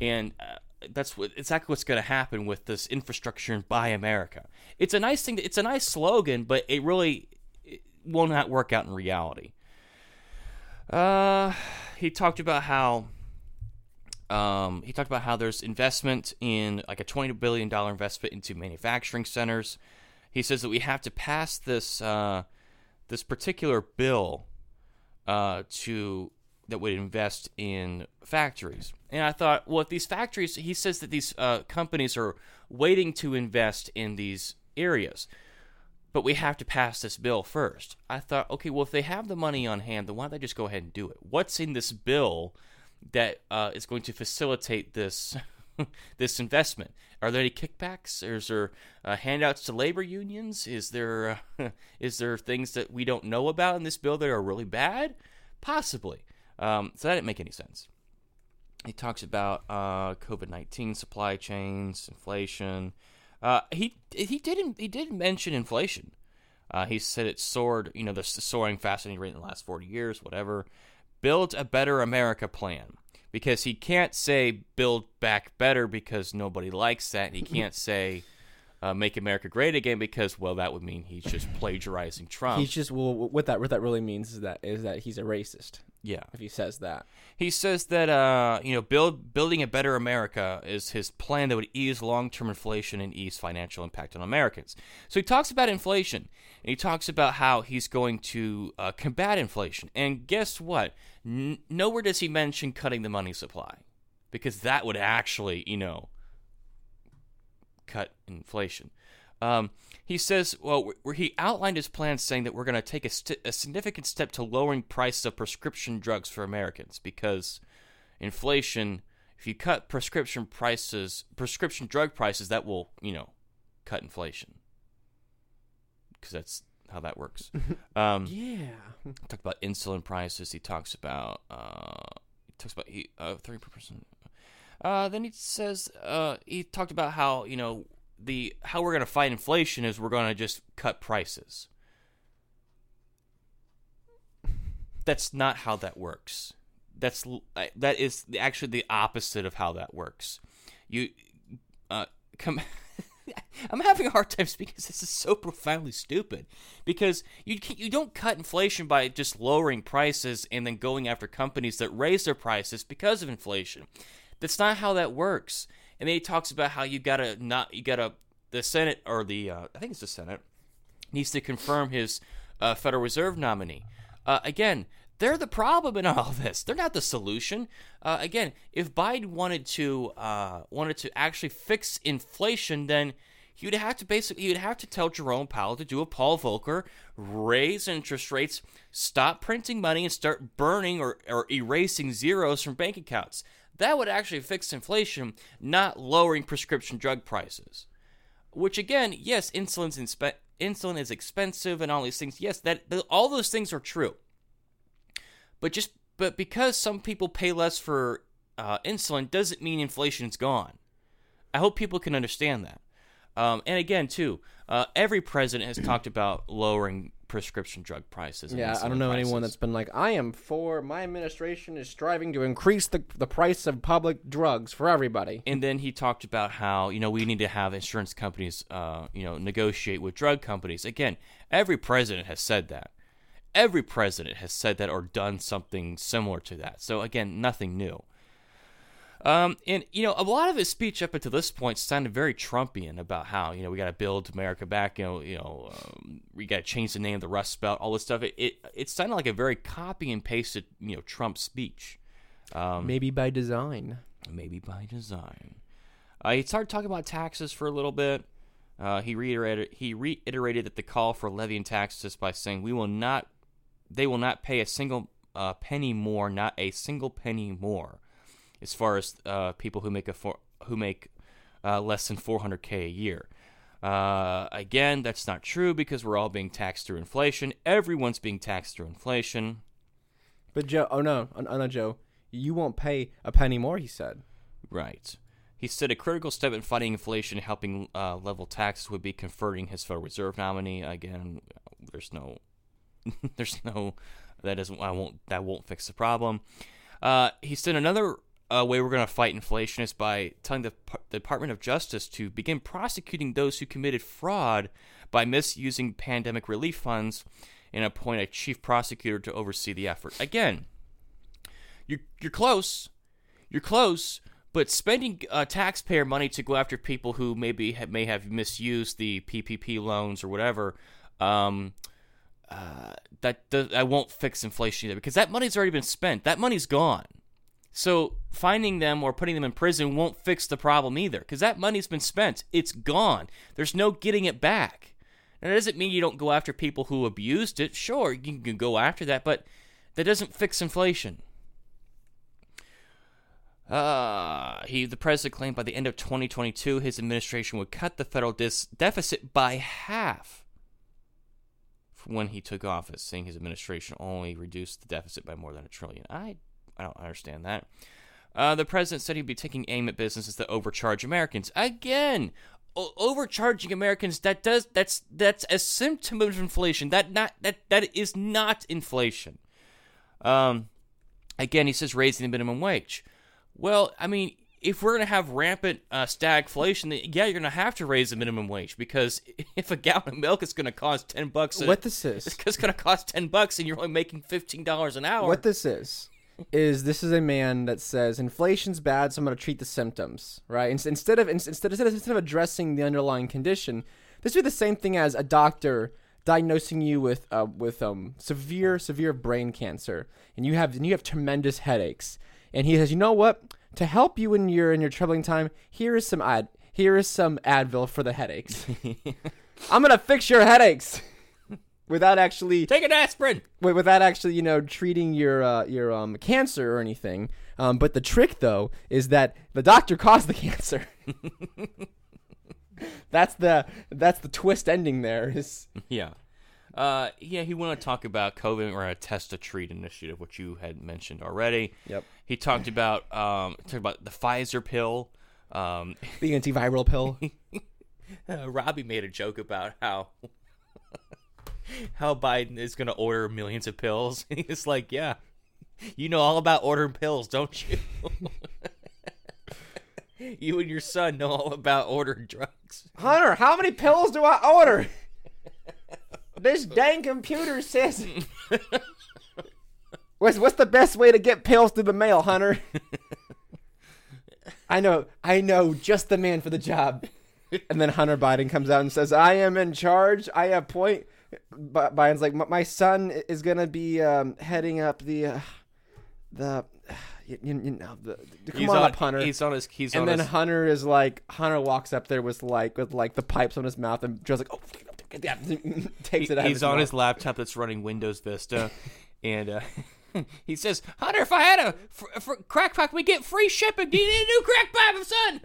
[SPEAKER 2] and uh, that's what exactly what's going to happen with this infrastructure and buy America. It's a nice thing. To, it's a nice slogan, but it really it will not work out in reality. Uh, he talked about how um, he talked about how there's investment in like a $20 billion investment into manufacturing centers. He says that we have to pass this uh, this particular bill uh, to that would invest in factories. And I thought, well, if these factories, he says that these uh, companies are waiting to invest in these areas, but we have to pass this bill first. I thought, okay, well, if they have the money on hand, then why don't they just go ahead and do it? What's in this bill that uh, is going to facilitate this this investment? Are there any kickbacks? Is there uh, handouts to labor unions? Is there uh, is there things that we don't know about in this bill that are really bad? Possibly. Um, so that didn't make any sense. He talks about uh, COVID nineteen supply chains, inflation. Uh, he he didn't he did mention inflation. Uh, he said it soared, you know, the soaring fascinating rate in the last 40 years, whatever build a better America plan because he can't say build back better because nobody likes that. And he can't say uh, make America great again because well that would mean he's just plagiarizing Trump.
[SPEAKER 3] He's just well what that what that really means is that is that he's a racist.
[SPEAKER 2] Yeah.
[SPEAKER 3] If he says that.
[SPEAKER 2] He says that uh, you know, build building a better America is his plan that would ease long-term inflation and ease financial impact on Americans. So he talks about inflation and he talks about how he's going to uh, combat inflation. And guess what? N- nowhere does he mention cutting the money supply because that would actually, you know, cut inflation. Um, he says, well, where he outlined his plan saying that we're going to take a, st- a, significant step to lowering prices of prescription drugs for Americans because inflation, if you cut prescription prices, prescription drug prices, that will, you know, cut inflation because that's how that works. Um,
[SPEAKER 3] yeah.
[SPEAKER 2] Talk about insulin prices. He talks about uh, he talks about he uh, thirty percent. Uh, then he says uh, he talked about how you know the how we're going to fight inflation is we're going to just cut prices. That's not how that works. That's that is actually the opposite of how that works. You uh come I'm having a hard time speaking because this is so profoundly stupid. Because you you don't cut inflation by just lowering prices and then going after companies that raise their prices because of inflation. That's not how that works. And then he talks about how you gotta not you gotta the Senate or the uh, I think it's the Senate needs to confirm his uh, Federal Reserve nominee. Uh, again, they're the problem in all this. They're not the solution. Uh, again, if Biden wanted to uh, wanted to actually fix inflation, then you'd have to basically you'd have to tell Jerome Powell to do a Paul Volcker, raise interest rates, stop printing money, and start burning or, or erasing zeros from bank accounts. That would actually fix inflation, not lowering prescription drug prices. Which again, yes, insulin's inspe- insulin is expensive and all these things. Yes, that all those things are true. But just but because some people pay less for uh, insulin doesn't mean inflation's gone. I hope people can understand that. Um, and again, too, uh, every president has talked about lowering prescription drug prices.
[SPEAKER 3] Yeah, I don't know anyone that's been like, I am for my administration is striving to increase the the price of public drugs for everybody.
[SPEAKER 2] And then he talked about how you know we need to have insurance companies, uh, you know, negotiate with drug companies. Again, every president has said that. Every president has said that or done something similar to that. So again, nothing new. Um, and you know, a lot of his speech up until this point sounded very Trumpian about how you know we got to build America back. You know, you know, um, we got to change the name of the Rust Belt, all this stuff. It, it it sounded like a very copy and pasted you know Trump speech. Um,
[SPEAKER 3] Maybe by design.
[SPEAKER 2] maybe by design. Uh, he started talking about taxes for a little bit. Uh, he reiterated he reiterated that the call for levying taxes by saying we will not, they will not pay a single uh, penny more, not a single penny more, as far as uh, people who make a four, who make uh, less than 400k a year. Uh, again, that's not true because we're all being taxed through inflation. Everyone's being taxed through inflation.
[SPEAKER 3] But Joe, oh no, oh, no, Joe, you won't pay a penny more. He said.
[SPEAKER 2] Right. He said a critical step in fighting inflation and helping uh, level taxes would be converting his Federal Reserve nominee. Again, there's no, there's no, that doesn't, I won't, that won't fix the problem. Uh, he said another uh, way we're going to fight inflation is by telling the, the Department of Justice to begin prosecuting those who committed fraud by misusing pandemic relief funds and appoint a chief prosecutor to oversee the effort. Again, you're, you're close. You're close, but spending uh, taxpayer money to go after people who maybe have, may have misused the PPP loans or whatever, um, uh, that does, that won't fix inflation either because that money's already been spent. That money's gone. So finding them or putting them in prison won't fix the problem either because that money's been spent. It's gone. There's no getting it back. Now, that doesn't mean you don't go after people who abused it. Sure, you can go after that, but that doesn't fix inflation. Uh, he, the president claimed by the end of 2022, his administration would cut the federal dis- deficit by half when he took office, saying his administration only reduced the deficit by more than a trillion. I, I don't understand that. Uh, the president said he'd be taking aim at businesses that overcharge Americans. Again, o- overcharging Americans that does that's that's a symptom of inflation. That not that that is not inflation. Um, again, he says raising the minimum wage. Well, I mean, if we're going to have rampant uh, stagflation, then yeah, you're going to have to raise the minimum wage because if a gallon of milk is going to cost ten bucks, a-
[SPEAKER 3] What this is?
[SPEAKER 2] it's going to cost ten bucks, and you're only making fifteen dollars an hour.
[SPEAKER 3] What this is is this is a man that says inflation's bad, so I'm going to treat the symptoms, right? Ins- Instead of ins- instead instead of, instead of addressing the underlying condition, this would be the same thing as a doctor diagnosing you with uh, with um severe severe brain cancer, and you have and you have tremendous headaches, and he says, you know what? To help you in your in your troubling time, here is some ad here is some Advil for the headaches. I'm gonna fix your headaches without actually
[SPEAKER 2] Take an aspirin.
[SPEAKER 3] wi- without actually, you know, treating your uh, your um, cancer or anything. Um, but the trick, though, is that the doctor caused the cancer. that's the that's the twist ending. There is
[SPEAKER 2] Yeah. Uh, yeah, he wanted to talk about COVID or a test to treat initiative, which you had mentioned already.
[SPEAKER 3] Yep.
[SPEAKER 2] He talked about um, talked about the Pfizer pill. Um,
[SPEAKER 3] the antiviral pill.
[SPEAKER 2] uh, Robbie made a joke about how how Biden is going to order millions of pills. He's like, yeah, you know all about ordering pills, don't you? you and your son know all about ordering drugs.
[SPEAKER 3] Hunter, how many pills do I order? this dang computer says. what's what's the best way to get pills through the mail, Hunter? I know, I know, just the man for the job. And then Hunter Biden comes out and says, "I am in charge. I appoint." Bi- Biden's like, "My- "My son is gonna be um, heading up the, uh, the, you, you know, the, the come
[SPEAKER 2] he's
[SPEAKER 3] on,
[SPEAKER 2] on,
[SPEAKER 3] up, Hunter."
[SPEAKER 2] He's on his. He's
[SPEAKER 3] and then
[SPEAKER 2] his.
[SPEAKER 3] Hunter is like, Hunter walks up there with like, with like the pipes on his mouth, and Joe's like, "Oh, yeah," takes it out.
[SPEAKER 2] he's on
[SPEAKER 3] mouth.
[SPEAKER 2] his laptop that's running Windows Vista, and uh, he says, "Hunter, if I had a fr- fr- crack pipe, we get free shipping. Do you need a new crack pipe, son?"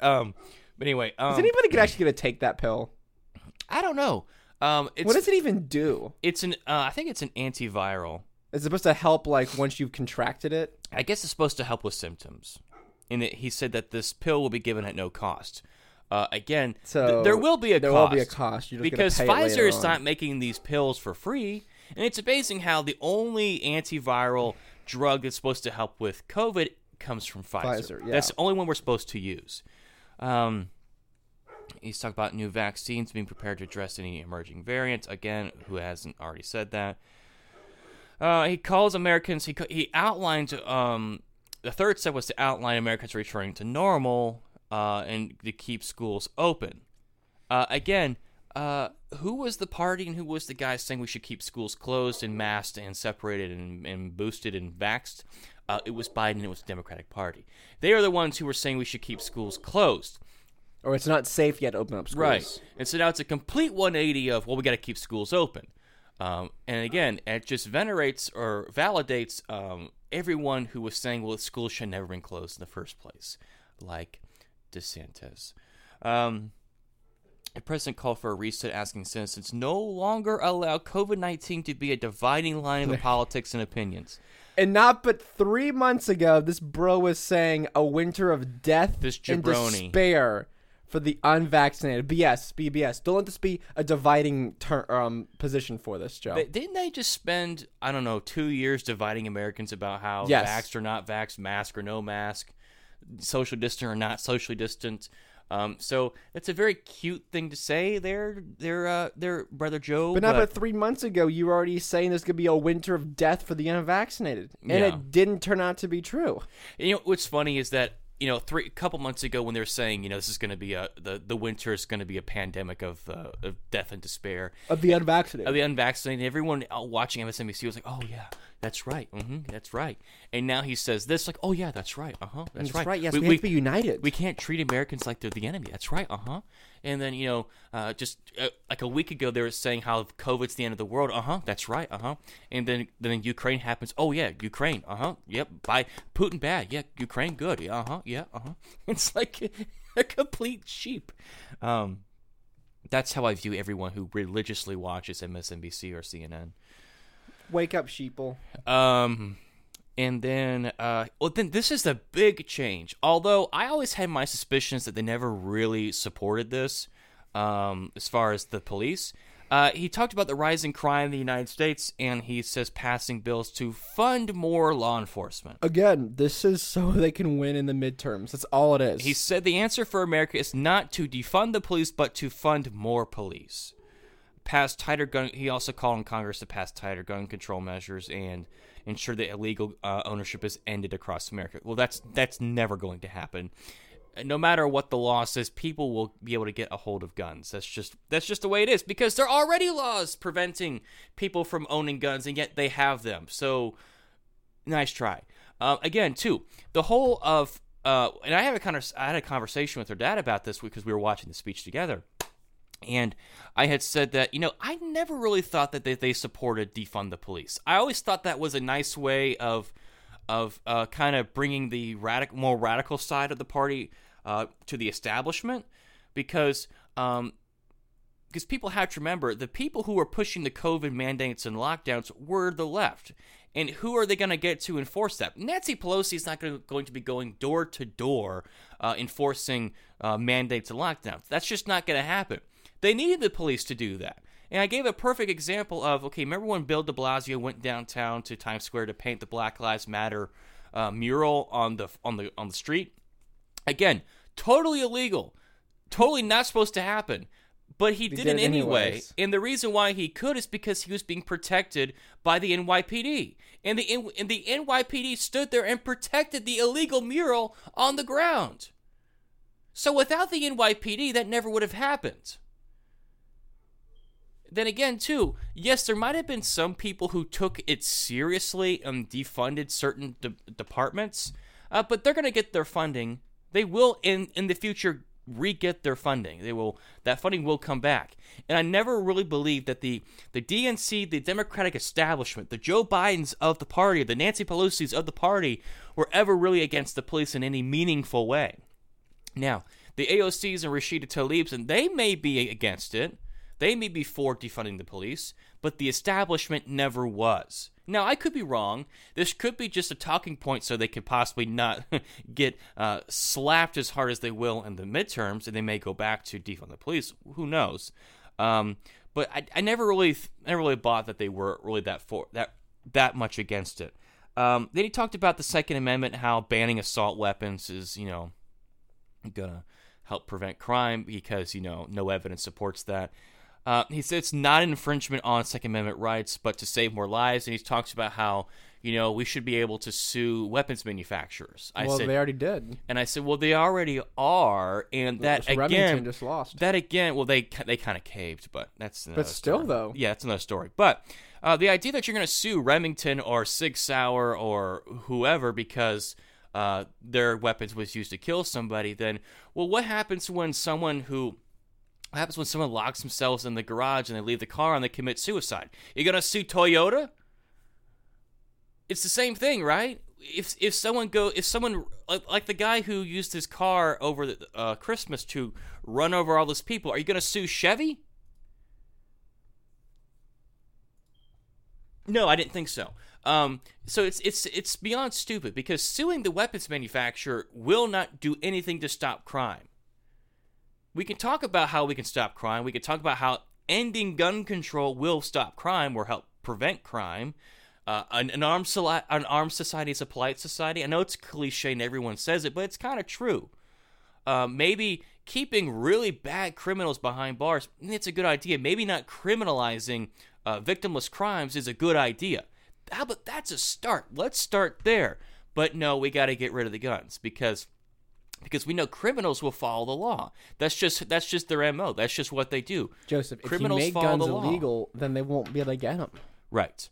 [SPEAKER 2] um, but anyway, um,
[SPEAKER 3] Is anybody gonna actually gonna take that pill?
[SPEAKER 2] I don't know. Um, it's
[SPEAKER 3] What does it even do?
[SPEAKER 2] it's an uh, I think it's an antiviral.
[SPEAKER 3] It's supposed to help like once you've contracted it.
[SPEAKER 2] I guess it's supposed to help with symptoms. And it, he said that this pill will be given at no cost. Uh, again, th-
[SPEAKER 3] So
[SPEAKER 2] there will be a
[SPEAKER 3] there
[SPEAKER 2] cost.
[SPEAKER 3] will be a cost. Just
[SPEAKER 2] because Pfizer is not making these pills for free, and it's amazing how the only antiviral drug that's supposed to help with COVID comes from Pfizer.
[SPEAKER 3] Pfizer, yeah.
[SPEAKER 2] That's the only one we're supposed to use. Um, he's talked about new vaccines being prepared to address any emerging variants. Again, who hasn't already said that? Uh, he calls Americans. He he outlines. Um, the third step was to outline Americans returning to normal uh, and to keep schools open. Uh, again, uh, who was the party and who was the guy saying we should keep schools closed and masked and separated and, and boosted and vaxxed? Uh, it was Biden. It was the Democratic Party. They are the ones who were saying we should keep schools closed.
[SPEAKER 3] Or it's not safe yet to open up schools.
[SPEAKER 2] Right. And so now it's a complete 180 of, well, we got to keep schools open. Um, and again, it just venerates or validates um, everyone who was saying, well, schools should never been closed in the first place, like DeSantis. Um, the president called for a reset, asking citizens no longer allow COVID 19 to be a dividing line of the politics and opinions.
[SPEAKER 3] And not but three months ago, this bro was saying a winter of death
[SPEAKER 2] This
[SPEAKER 3] and
[SPEAKER 2] jabroni.
[SPEAKER 3] despair for the unvaccinated. BS, BBS. Don't let this be a dividing ter- um, position for this, Joe.
[SPEAKER 2] Didn't they just spend, I don't know, two years dividing Americans about how
[SPEAKER 3] Yes.
[SPEAKER 2] vaxxed or not vaxxed, mask or no mask, social distant or not socially distant? Um, so it's a very cute thing to say there, there, uh, there, brother Joe.
[SPEAKER 3] but not but three months ago, you were already saying there's going to be a winter of death for the unvaccinated. And
[SPEAKER 2] Yeah.
[SPEAKER 3] it didn't turn out to be true.
[SPEAKER 2] you know what's funny is that you know three a couple months ago when they were saying you know this is going to be a the the winter is going to be a pandemic of uh, of death and despair
[SPEAKER 3] Of the unvaccinated.
[SPEAKER 2] of the unvaccinated. Everyone uh, watching MSNBC was like, "Oh yeah, that's right, hmm that's right." And now he says this, like, "Oh yeah, that's right, uh huh, that's,
[SPEAKER 3] That's right. Yes,
[SPEAKER 2] we,
[SPEAKER 3] we, have to be united.
[SPEAKER 2] we can't treat Americans like they're the enemy. That's right. Uh huh. And then you know, uh, just uh, like a week ago, they were saying how COVID's the end of the world. Uh huh. That's right. Uh huh. And then then Ukraine happens. Oh yeah, Ukraine. Uh huh. Yep. By Putin bad. Yeah. Ukraine good. Uh huh. Yeah. Uh huh. It's like a complete sheep. Um, that's how I view everyone who religiously watches MSNBC or CNN.
[SPEAKER 3] Wake up, sheeple.
[SPEAKER 2] Um, and then, uh, well, then this is the big change. Although I always had my suspicions that they never really supported this, um, as far as the police. Uh, he talked about the rising crime in the United States, and he says passing bills to fund more law enforcement.
[SPEAKER 3] Again, this is so they can win in the midterms. That's all it is.
[SPEAKER 2] He said the answer for America is not to defund the police, but to fund more police. Pass tighter gun. He also called on Congress to pass tighter gun control measures and ensure that illegal uh, ownership is ended across America. Well, that's that's never going to happen. No matter what the law says, people will be able to get a hold of guns. That's just that's just the way it is because there are already laws preventing people from owning guns, and yet they have them. So nice try. Uh, again, too, the whole of uh, and I had a kind of I had a conversation with her dad about this because we were watching the speech together, and I had said that you know I never really thought that they, they supported defund the police. I always thought that was a nice way of of uh, kind of bringing the radical, more radical side of the party uh, to the establishment because. Um, because people have to remember the people who were pushing the COVID mandates and lockdowns were the left. And who are they going to get to enforce that? Nancy Pelosi is not gonna, going to be going door to door uh, enforcing uh, mandates and lockdowns. That's just not going to happen. They needed the police to do that. And I gave a perfect example of okay, remember when Bill de Blasio went downtown to Times Square to paint the Black Lives Matter uh, mural on the on the on the street? Again, totally illegal, totally not supposed to happen. But he, did,
[SPEAKER 3] did
[SPEAKER 2] it anyway.
[SPEAKER 3] anyways.
[SPEAKER 2] And the reason why he could is because he was being protected by the NYPD. And the and the NYPD stood there and protected the illegal mural on the ground. So without the NYPD, that never would have happened. Then again, too, yes, there might have been some people who took it seriously and defunded certain de- departments, uh, but they're going to get their funding. They will in in the future re-get their funding. They will that funding will come back. And I never really believed that the the DNC, the Democratic establishment, the Joe Bidens of the party, the Nancy Pelosi's of the party, were ever really against the police in any meaningful way. Now, the AOCs and Rashida Tlaibs, and they may be against it. They may be for defunding the police, but the establishment never was. Now, I could be wrong. This could be just a talking point so they could possibly not get uh, slapped as hard as they will in the midterms, and they may go back to defund the police. Who knows? Um, but I, I never really, never really bought that they were really that for that that much against it. Um, then he talked about the Second Amendment, how banning assault weapons is, you know, gonna help prevent crime because you know no evidence supports that. Uh, he said it's not an infringement on Second Amendment rights, but to save more lives. And he talks about how you know we should be able to sue weapons manufacturers. I
[SPEAKER 3] well,
[SPEAKER 2] said,
[SPEAKER 3] they already did.
[SPEAKER 2] and I said, well, they already are, and that
[SPEAKER 3] So
[SPEAKER 2] again,
[SPEAKER 3] Remington just lost.
[SPEAKER 2] that again, well, they they kind of caved, but that's another
[SPEAKER 3] But still,
[SPEAKER 2] story.
[SPEAKER 3] though.
[SPEAKER 2] yeah, it's another story. But uh, the idea that you're going to sue Remington or Sig Sauer or whoever because uh, their weapons was used to kill somebody, then well, what happens when someone who what happens when someone locks themselves in the garage and they leave the car and they commit suicide? You're to sue Toyota? It's the same thing, right? If if someone go if someone like, like the guy who used his car over the, uh, Christmas to run over all those people, are you to sue Chevy? No, I didn't think so. Um, so it's it's it's beyond stupid because suing the weapons manufacturer will not do anything to stop crime. We can talk about how we can stop crime. We can talk about how ending gun control will stop crime or help prevent crime. Uh, an, an armed an armed society is a polite society. I know it's cliche and everyone says it, but it's kind of true. Uh, maybe keeping really bad criminals behind bars, it's a good idea. Maybe not criminalizing uh, victimless crimes is a good idea. Ah, but that's a start. Let's start there. But no, we got to get rid of the guns because because we know criminals will follow the law. That's just that's just their mo. That's just what they do.
[SPEAKER 3] Joseph,
[SPEAKER 2] Criminals
[SPEAKER 3] if you make guns
[SPEAKER 2] the law.
[SPEAKER 3] illegal, then they won't be able to get them.
[SPEAKER 2] Right.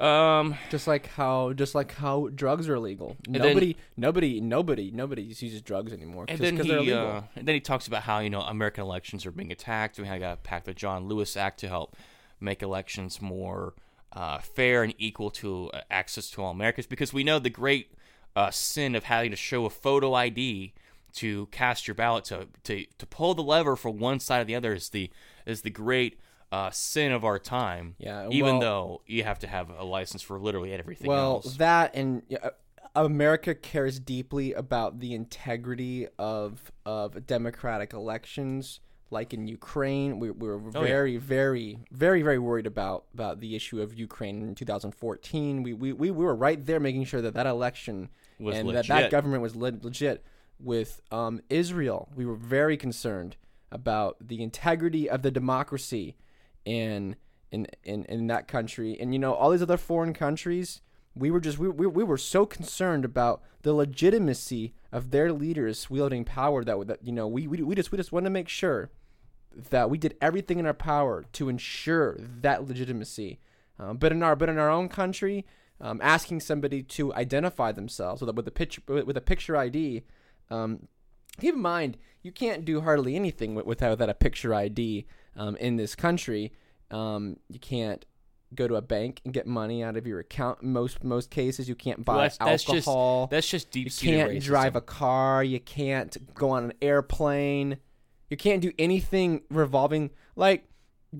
[SPEAKER 2] Um.
[SPEAKER 3] Just like how, just like how drugs are illegal.
[SPEAKER 2] then-
[SPEAKER 3] nobody, nobody, nobody, nobody uses drugs anymore
[SPEAKER 2] And then
[SPEAKER 3] because they're
[SPEAKER 2] he,
[SPEAKER 3] illegal.
[SPEAKER 2] uh, and then he talks about how you know American elections are being attacked. We have got packed the John Lewis Act to help make elections more uh, fair and equal to uh, access to all Americans. Because we know the great uh, sin of having to show a photo ID to cast your ballot to to to pull the lever for one side or the other is the is the great uh, sin of our time.
[SPEAKER 3] Yeah,
[SPEAKER 2] Even
[SPEAKER 3] well-
[SPEAKER 2] though you have to have a license for literally everything
[SPEAKER 3] well,
[SPEAKER 2] else.
[SPEAKER 3] that and uh, America cares deeply about the integrity of of democratic elections. Like in Ukraine, we, we were
[SPEAKER 2] Oh, yeah.
[SPEAKER 3] very, very, very, very worried about about the issue of Ukraine in 2014. We we, we were right there, making sure that that election
[SPEAKER 2] Was
[SPEAKER 3] and that that government was le- legit. With um, Israel, we were very concerned about the integrity of the democracy in in in, in that country, and you know all these other foreign countries. We were just we, we, we were so concerned about the legitimacy of their leaders wielding power that that you know we we, we just we just want to make sure that we did everything in our power to ensure that legitimacy. Um, but in our but in our own country, um, asking somebody to identify themselves with a, with a picture with a picture ID. Um, keep in mind, you can't do hardly anything without without a picture ID um, in this country. Um, you can't go to a bank and get money out of your account. Most most cases, you can't buy
[SPEAKER 2] Well, that's, that's just
[SPEAKER 3] alcohol.
[SPEAKER 2] that's just deep.
[SPEAKER 3] you can't drive a car. You can't go on an airplane. You can't do anything revolving like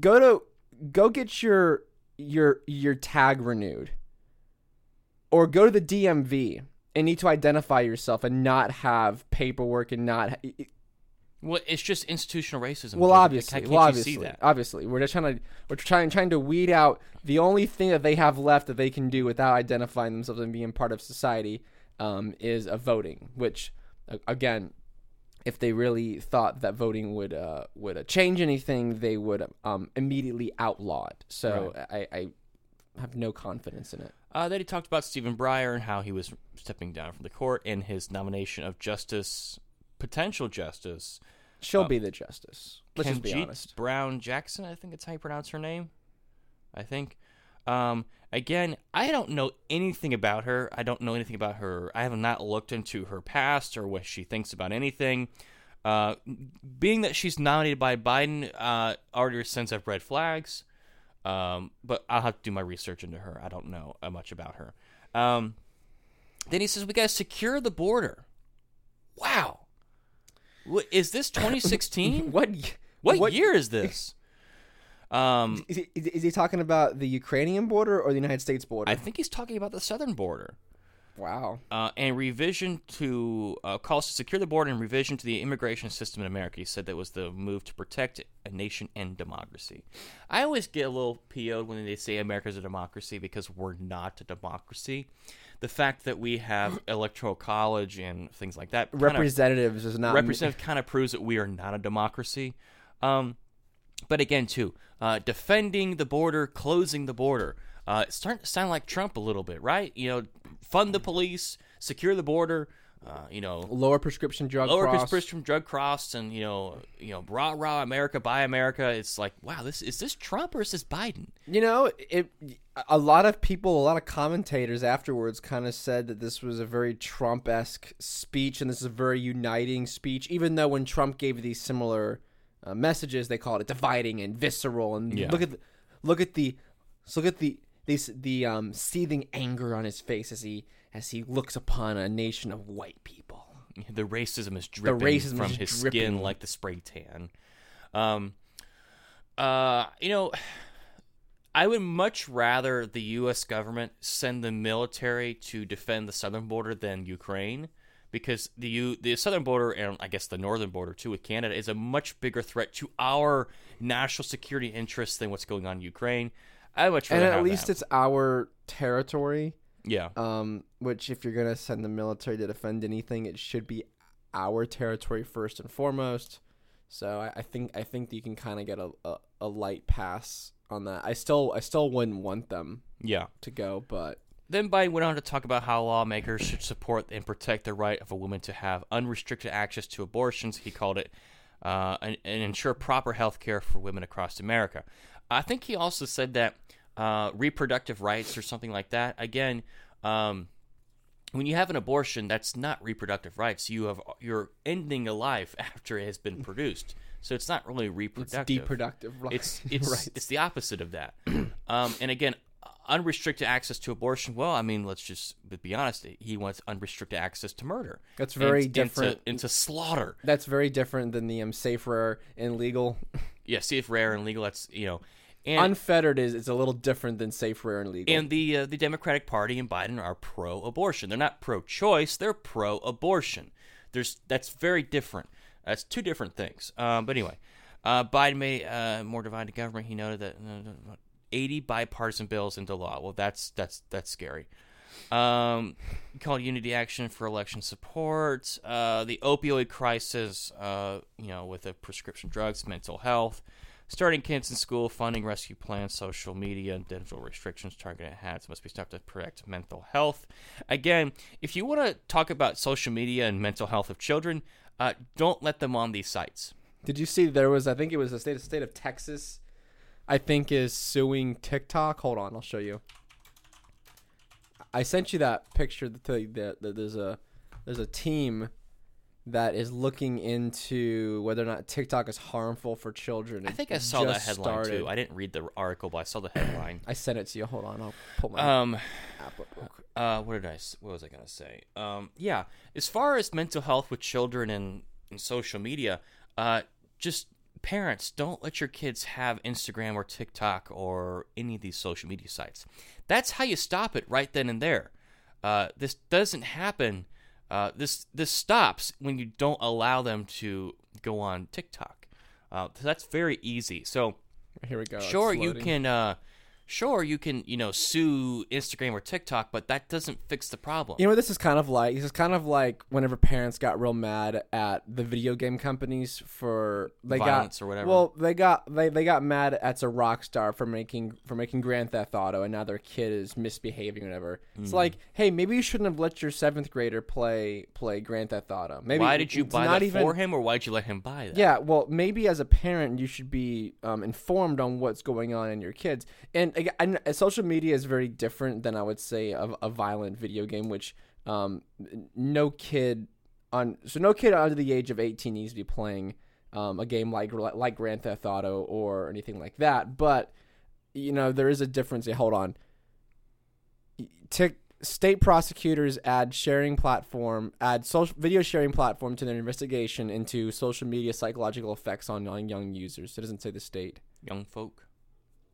[SPEAKER 3] go to go get your your your tag renewed or go to the DMV and need to identify yourself and not have paperwork and not
[SPEAKER 2] Well, it's just institutional racism.
[SPEAKER 3] well obviously
[SPEAKER 2] Can't
[SPEAKER 3] well obviously obviously. We're just trying to we're trying trying to weed out the only thing that they have left that they can do without identifying themselves and being part of society um, is a voting which again if they really thought that voting would uh, would uh, change anything they would um, immediately outlaw it so I, I have no confidence in it
[SPEAKER 2] Uh, then he talked about Stephen Breyer and how he was stepping down from the court and his nomination of Justice, potential Justice
[SPEAKER 3] she'll be the justice let's just be honest
[SPEAKER 2] Brown Jackson. I think that's how you pronounce her name. I think. Um, again, I don't know anything about her. I don't know anything about her. I have not looked into her past or what she thinks about anything. Uh, being that she's nominated by Biden, uh, already sends up red flags. Um, but I'll have to do my research into her. I don't know uh, much about her. Um, then he says we got to secure the border. Wow. What, is this 2016?
[SPEAKER 3] what y-
[SPEAKER 2] What, year is this? Um,
[SPEAKER 3] Is he, is he talking about the Ukrainian border or the United States border?
[SPEAKER 2] I think he's talking about the southern border.
[SPEAKER 3] Wow.
[SPEAKER 2] uh, and revision to uh, calls to secure the border and revision to the immigration system in America. He said that was the move to protect a nation and democracy. I always get a little PO'd when they say America's a democracy because we're not a democracy. The fact that we have electoral college and things like that
[SPEAKER 3] Representatives is not
[SPEAKER 2] representative kind of proves that we are not a democracy. Um, but again, too, uh, defending the border, closing the border. Uh, it's starting to sound like Trump a little bit, right? You know, fund the police, secure the border. Uh, you know,
[SPEAKER 3] lower prescription drug
[SPEAKER 2] lower
[SPEAKER 3] costs.
[SPEAKER 2] prescription drug costs, and you know, you know, rah rah America, buy America. It's like, wow, this is this Trump or is this Biden?
[SPEAKER 3] You know, it. A lot of people, a lot of commentators afterwards, kind of said that this was a very Trump-esque speech, and this is a very uniting speech. Even though when Trump gave these similar uh, messages, they called it dividing and visceral. And
[SPEAKER 2] Yeah.
[SPEAKER 3] look at, the, look at the, so look at the this the um, seething anger on his face as he as he looks upon a nation of white people.
[SPEAKER 2] The racism is dripping
[SPEAKER 3] racism
[SPEAKER 2] from
[SPEAKER 3] is
[SPEAKER 2] his
[SPEAKER 3] dripping.
[SPEAKER 2] skin like the spray tan. Um, uh, you know, I would much rather the U.S. government send the military to defend the southern border than Ukraine, because the U- the southern border and I guess the northern border too with Canada is a much bigger threat to our national security interests than what's going on in Ukraine. I much
[SPEAKER 3] And at least
[SPEAKER 2] that.
[SPEAKER 3] it's our territory.
[SPEAKER 2] yeah.
[SPEAKER 3] Um, which if you're gonna send the military to defend anything, it should be our territory first and foremost. So I, I think I think you can kind of get a, a, a light pass on that. I still I still wouldn't want them
[SPEAKER 2] Yeah.
[SPEAKER 3] to go, but
[SPEAKER 2] Then Biden went on to talk about how lawmakers should support and protect the right of a woman to have unrestricted access to abortions. He called it uh, and, and ensure proper health care for women across America. I think he also said that uh, reproductive rights or something like that. Again, um, when you have an abortion, that's not reproductive rights. You have you're ending a life after it has been produced. So it's not really
[SPEAKER 3] it's
[SPEAKER 2] reproductive.
[SPEAKER 3] deproductive. Right.
[SPEAKER 2] It's it's
[SPEAKER 3] right.
[SPEAKER 2] it's the opposite of that. um, and again, unrestricted access to abortion. Well, I mean, let's just be honest. He wants unrestricted access to murder.
[SPEAKER 3] That's very
[SPEAKER 2] and,
[SPEAKER 3] different.
[SPEAKER 2] into, into slaughter.
[SPEAKER 3] That's very different than the um, safe, rare, and legal.
[SPEAKER 2] Yeah, if rare and legal. That's you know, and
[SPEAKER 3] Unfettered is is a little different than safe, rare, and legal.
[SPEAKER 2] and the uh, the Democratic Party and Biden are pro-abortion. They're not pro-choice. They're pro-abortion. There's that's very different. That's two different things. Um, but anyway, uh, Biden made uh, more divided government. He noted that uh, 80 bipartisan bills into law. Well, that's that's that's scary. Um, called Unity Action for election support. Uh, the opioid crisis. Uh, you know, with the prescription drugs, mental health. Starting kids in school, funding rescue plans, social media, and digital restrictions targeted hats must be stopped to protect mental health. Again, if you want to talk about social media and mental health of children, uh, don't let them on these sites.
[SPEAKER 3] Did you see there was? I think it was the state state of Texas. I think is suing TikTok. Hold on, I'll show you. I sent you that picture that, that there's a there's a team that is looking into whether or not TikTok is harmful for children.
[SPEAKER 2] I think I saw that headline
[SPEAKER 3] started.
[SPEAKER 2] too. I didn't read the article, but I saw the headline.
[SPEAKER 3] I sent it to you. Hold on, I'll pull my
[SPEAKER 2] Um,
[SPEAKER 3] app up real quick.
[SPEAKER 2] uh, what did I? What was I gonna say? Um, yeah, as far as mental health with children and, and social media, uh, just parents don't let your kids have Instagram or TikTok or any of these social media sites. That's how you stop it right then and there. Uh, this doesn't happen. Uh, this this stops when you don't allow them to go on TikTok. Uh, so that's very easy. So
[SPEAKER 3] Here we go.
[SPEAKER 2] sure you can uh sure you can you know sue instagram or tiktok but that doesn't fix the problem
[SPEAKER 3] You know what this is kind of like? This is kind of like whenever parents got real mad at the video game companies for they
[SPEAKER 2] Violence
[SPEAKER 3] got
[SPEAKER 2] or whatever.
[SPEAKER 3] Well, they got they, they got mad at a Rockstar for making for making Grand Theft Auto, and now their kid is misbehaving or whatever. It's
[SPEAKER 2] Hmm.
[SPEAKER 3] like, hey, maybe you shouldn't have let your seventh grader play play Grand Theft Auto. Maybe
[SPEAKER 2] why did you buy that
[SPEAKER 3] even,
[SPEAKER 2] for him or why did you let him buy that
[SPEAKER 3] Yeah, well, maybe as a parent, you should be um, informed on what's going on in your kids. And social media is very different than I would say a, a violent video game, which um, no kid on so no kid under the age of eighteen needs to be playing um, a game like like Grand Theft Auto or anything like that. But you know, there is a difference. Hold on. Tick state prosecutors add sharing platform add social video sharing platform to their investigation into social media psychological effects on young users. It doesn't say the state.
[SPEAKER 2] young folk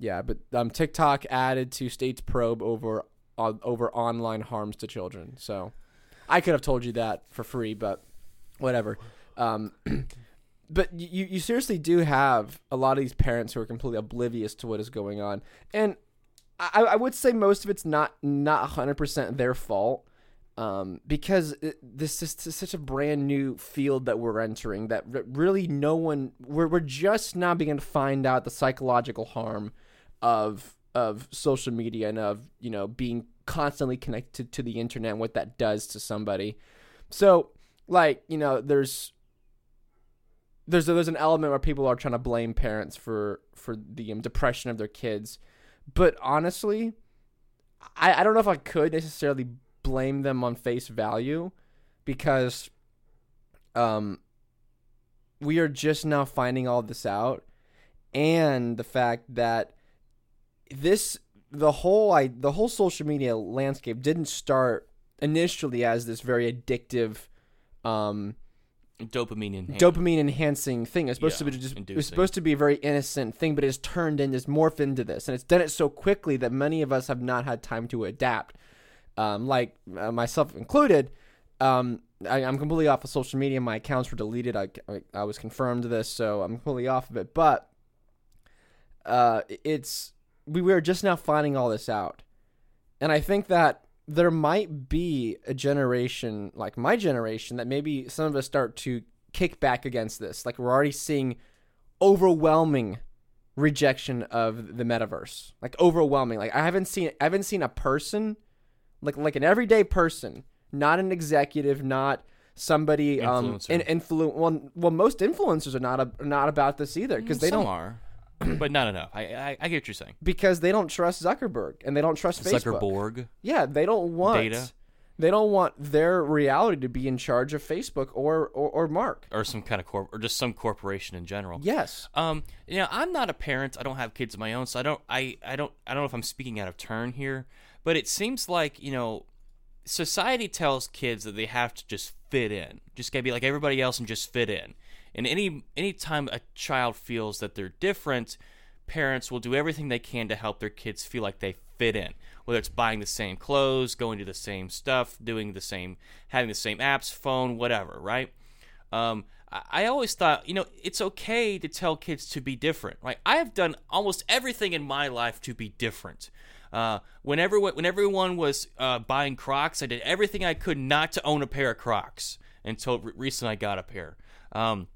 [SPEAKER 3] yeah, but um, TikTok added to state's probe over on over online harms to children. So I could have told you that for free, but whatever. Um, but you you seriously do have a lot of these parents who are completely oblivious to what is going on, and I, I would say most of it's not not hundred percent their fault. Um, because it, this is such a brand new field that we're entering that really no one we're, we're just now beginning to find out the psychological harm of of social media and of you know being constantly connected to the internet and what that does to somebody. So like you know there's there's there's an element where people are trying to blame parents for for the um, depression of their kids. But honestly I, I don't know if i could necessarily blame them on face value because um we are just now finding all this out and the fact that this the whole I the whole social media landscape didn't start initially as this very addictive um
[SPEAKER 2] Dopamine and
[SPEAKER 3] dopamine enhancing thing. It's supposed
[SPEAKER 2] Yeah,
[SPEAKER 3] to be just it was supposed to be a very innocent thing, but it's turned in, it's morphed into this, and it's done it so quickly that many of us have not had time to adapt. Um, like uh, myself included, um, I, I'm completely off of social media. My accounts were deleted. I, I, I was confirmed this, so I'm completely off of it. But uh, it's we we are just now finding all this out, and I think that there might be a generation like my generation that maybe some of us start to kick back against this. Like we're already seeing overwhelming rejection of the metaverse. Like overwhelming. Like I haven't seen I haven't seen a person like like an everyday person, not an executive, not somebody um
[SPEAKER 2] Influencer.
[SPEAKER 3] an influ well, well most influencers are not a, not about this either because they
[SPEAKER 2] Some
[SPEAKER 3] don't
[SPEAKER 2] are, but not enough. I, I I get what you're saying.
[SPEAKER 3] because they don't trust Zuckerberg and they don't trust Facebook.
[SPEAKER 2] Zuckerberg.
[SPEAKER 3] Yeah, they don't want
[SPEAKER 2] Data.
[SPEAKER 3] They don't want their reality to be in charge of Facebook or or, or Mark.
[SPEAKER 2] or some kind of corp or just some corporation in general.
[SPEAKER 3] Yes.
[SPEAKER 2] Um, you know, I'm not a parent. I don't have kids of my own, so I don't. I I don't. I don't know if I'm speaking out of turn here, but it seems like you know, society tells kids that they have to just fit in, just gotta be like everybody else and just fit in. And any any time a child feels that they're different, parents will do everything they can to help their kids feel like they fit in. Whether it's buying the same clothes, going to the same stuff, doing the same, having the same apps, phone, whatever, right? Um, I, I always thought, you know, it's okay to tell kids to be different, right? I have done almost everything in my life to be different. Uh, when everyone, when everyone was uh, buying Crocs, I did everything I could not to own a pair of Crocs until re- recently I got a pair. Um,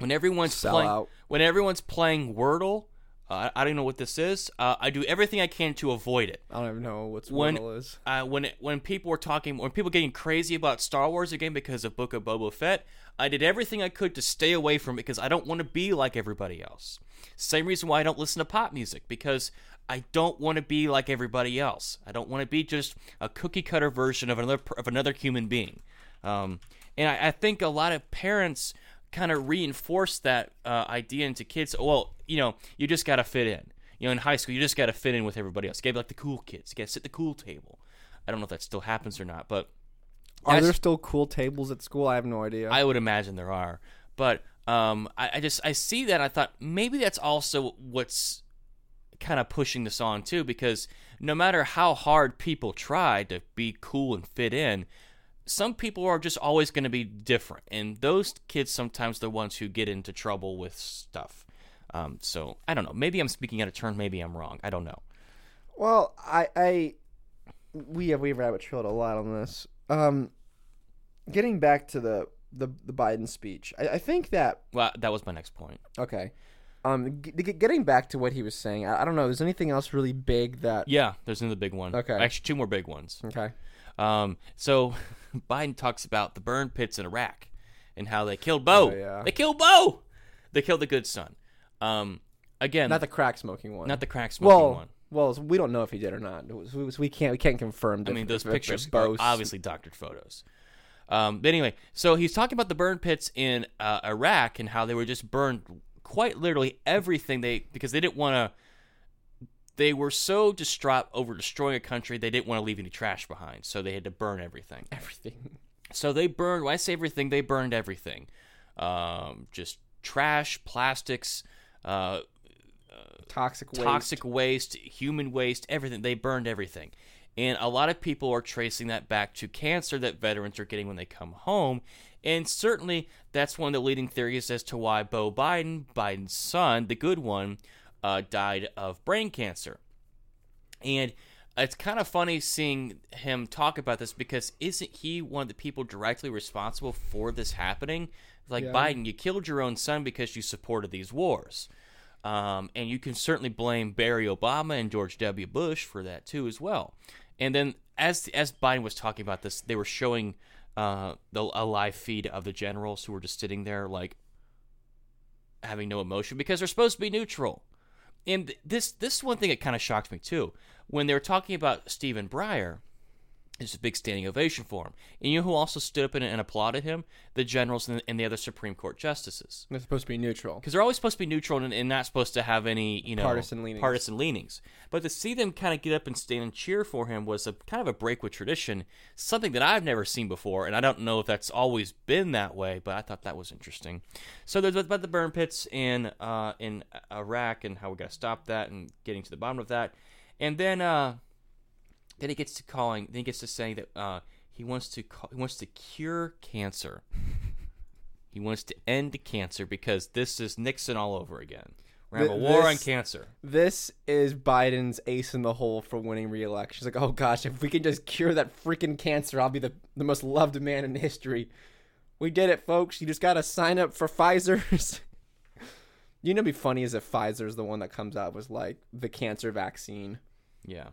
[SPEAKER 2] when everyone's
[SPEAKER 3] Sell
[SPEAKER 2] playing,
[SPEAKER 3] out.
[SPEAKER 2] when everyone's playing Wordle, uh, I don't know what this is. Uh, I do everything I can to avoid it
[SPEAKER 3] I don't even know what
[SPEAKER 2] when
[SPEAKER 3] Wordle is.
[SPEAKER 2] uh, when it, when people were talking, when people getting crazy about Star Wars again because of Book of Boba Fett, I did everything I could to stay away from it because I don't want to be like everybody else. Same reason why I don't listen to pop music because I don't want to be like everybody else. I don't want to be just a cookie cutter version of another of another human being. Um, and I, I think a lot of parents kind of reinforce that uh, idea into kids. Well, you know, you just got to fit in. You know, in high school, you just got to fit in with everybody else. You got to be like the cool kids. You got to sit at the cool table. I don't know if that still happens or not, but
[SPEAKER 3] Are there still cool tables at school? I have no idea.
[SPEAKER 2] I would imagine there are. But um, I, I just I see that. I thought maybe that's also what's kind of pushing this on too, because no matter how hard people try to be cool and fit in, some people are just always going to be different, and those kids sometimes the ones who get into trouble with stuff. Um, so I don't know. Maybe I'm speaking out of turn. Maybe I'm wrong. I don't know.
[SPEAKER 3] well, I, I, we have we've rabbit trailed a lot on this. Um, getting back to the the, the Biden speech, I, I think that
[SPEAKER 2] Well, that was my next point.
[SPEAKER 3] okay. Um, g- g- getting back to what he was saying, I, I don't know. Is anything else really big that?
[SPEAKER 2] Yeah, there's another big one.
[SPEAKER 3] Okay.
[SPEAKER 2] actually, two more big ones.
[SPEAKER 3] Okay.
[SPEAKER 2] Um, so Biden talks about the burn pits in Iraq and how they killed Bo.
[SPEAKER 3] Oh, yeah.
[SPEAKER 2] They killed Bo. They killed the good son. Um, again,
[SPEAKER 3] Not the crack smoking one.
[SPEAKER 2] not the crack smoking
[SPEAKER 3] well,
[SPEAKER 2] one.
[SPEAKER 3] well, we don't know if he did or not. We- can't we can't confirm.
[SPEAKER 2] I mean, those pictures are obviously doctored photos. Um, but anyway, so he's talking about the burn pits in uh, Iraq and how they were just burned quite literally everything they because they didn't want to. They were so distraught over destroying a country, they didn't want to leave any trash behind, so they had to burn everything.
[SPEAKER 3] everything.
[SPEAKER 2] So they burned. When I say everything, they burned everything. Um, just trash, plastics, uh,
[SPEAKER 3] toxic waste.
[SPEAKER 2] toxic waste, human waste, everything. They burned everything. And a lot of people are tracing that back to cancer that veterans are getting when they come home. And certainly that's one of the leading theories as to why Bo Biden, Biden's son, the good one, uh, died of brain cancer. And it's kind of funny seeing him talk about this because isn't he one of the people directly responsible for this happening? Like
[SPEAKER 3] Yeah.
[SPEAKER 2] Biden, you killed your own son because you supported these wars. Um, and you can certainly blame Barry Obama and George W. Bush for that too, as well. And then, as as Biden was talking about this, they were showing uh, the, a live feed of the generals who were just sitting there, like having no emotion because they're supposed to be neutral. And this this is one thing that kind of shocked me too when they were talking about Stephen Breyer. There's a big standing ovation for him. And you know who also stood up and, and applauded him? The generals and, and the other Supreme Court justices
[SPEAKER 3] They're supposed to be neutral.
[SPEAKER 2] because they're always supposed to be neutral and, and not supposed to have any you know
[SPEAKER 3] Partisan leanings.
[SPEAKER 2] partisan leanings. But to see them kind of get up and stand and cheer for him was a kind of a break with tradition, something that I've never seen before, and I don't know if that's always been that way, but I thought that was interesting. So there's about the burn pits in uh, in Iraq and how we got to stop that and getting to the bottom of that, and then uh, then he gets to calling, then he gets to saying that uh, he wants to call, he wants to cure cancer. He wants to end cancer because this is Nixon all over again. We're gonna have a war on cancer.
[SPEAKER 3] This is Biden's ace in the hole for winning re-election. She's like, oh gosh, if we can just cure that freaking cancer, I'll be the, the most loved man in history. We did it, folks. You just gotta sign up for Pfizer's. you know, be funny is if Pfizer's the one that comes out with like the cancer vaccine.
[SPEAKER 2] Yeah.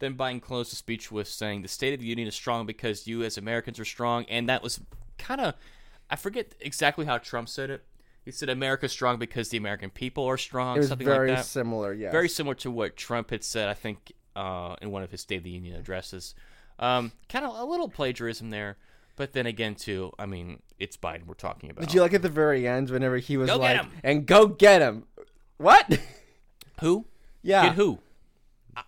[SPEAKER 2] Then Biden closed the speech with saying the State of the Union is strong because you as Americans are strong, and that was kind of I forget exactly how Trump said it. He said America's strong because the American people are strong,
[SPEAKER 3] It was
[SPEAKER 2] something
[SPEAKER 3] very
[SPEAKER 2] like that.
[SPEAKER 3] similar, yes.
[SPEAKER 2] Very similar to what Trump had said, I think, uh, in one of his State of the Union addresses. Um, kind of a little plagiarism there, but then again, too, I mean, it's Biden we're talking about.
[SPEAKER 3] Did you like at the very end whenever he was
[SPEAKER 2] Go
[SPEAKER 3] like, and go get him? What?
[SPEAKER 2] who?
[SPEAKER 3] yeah,
[SPEAKER 2] Get who?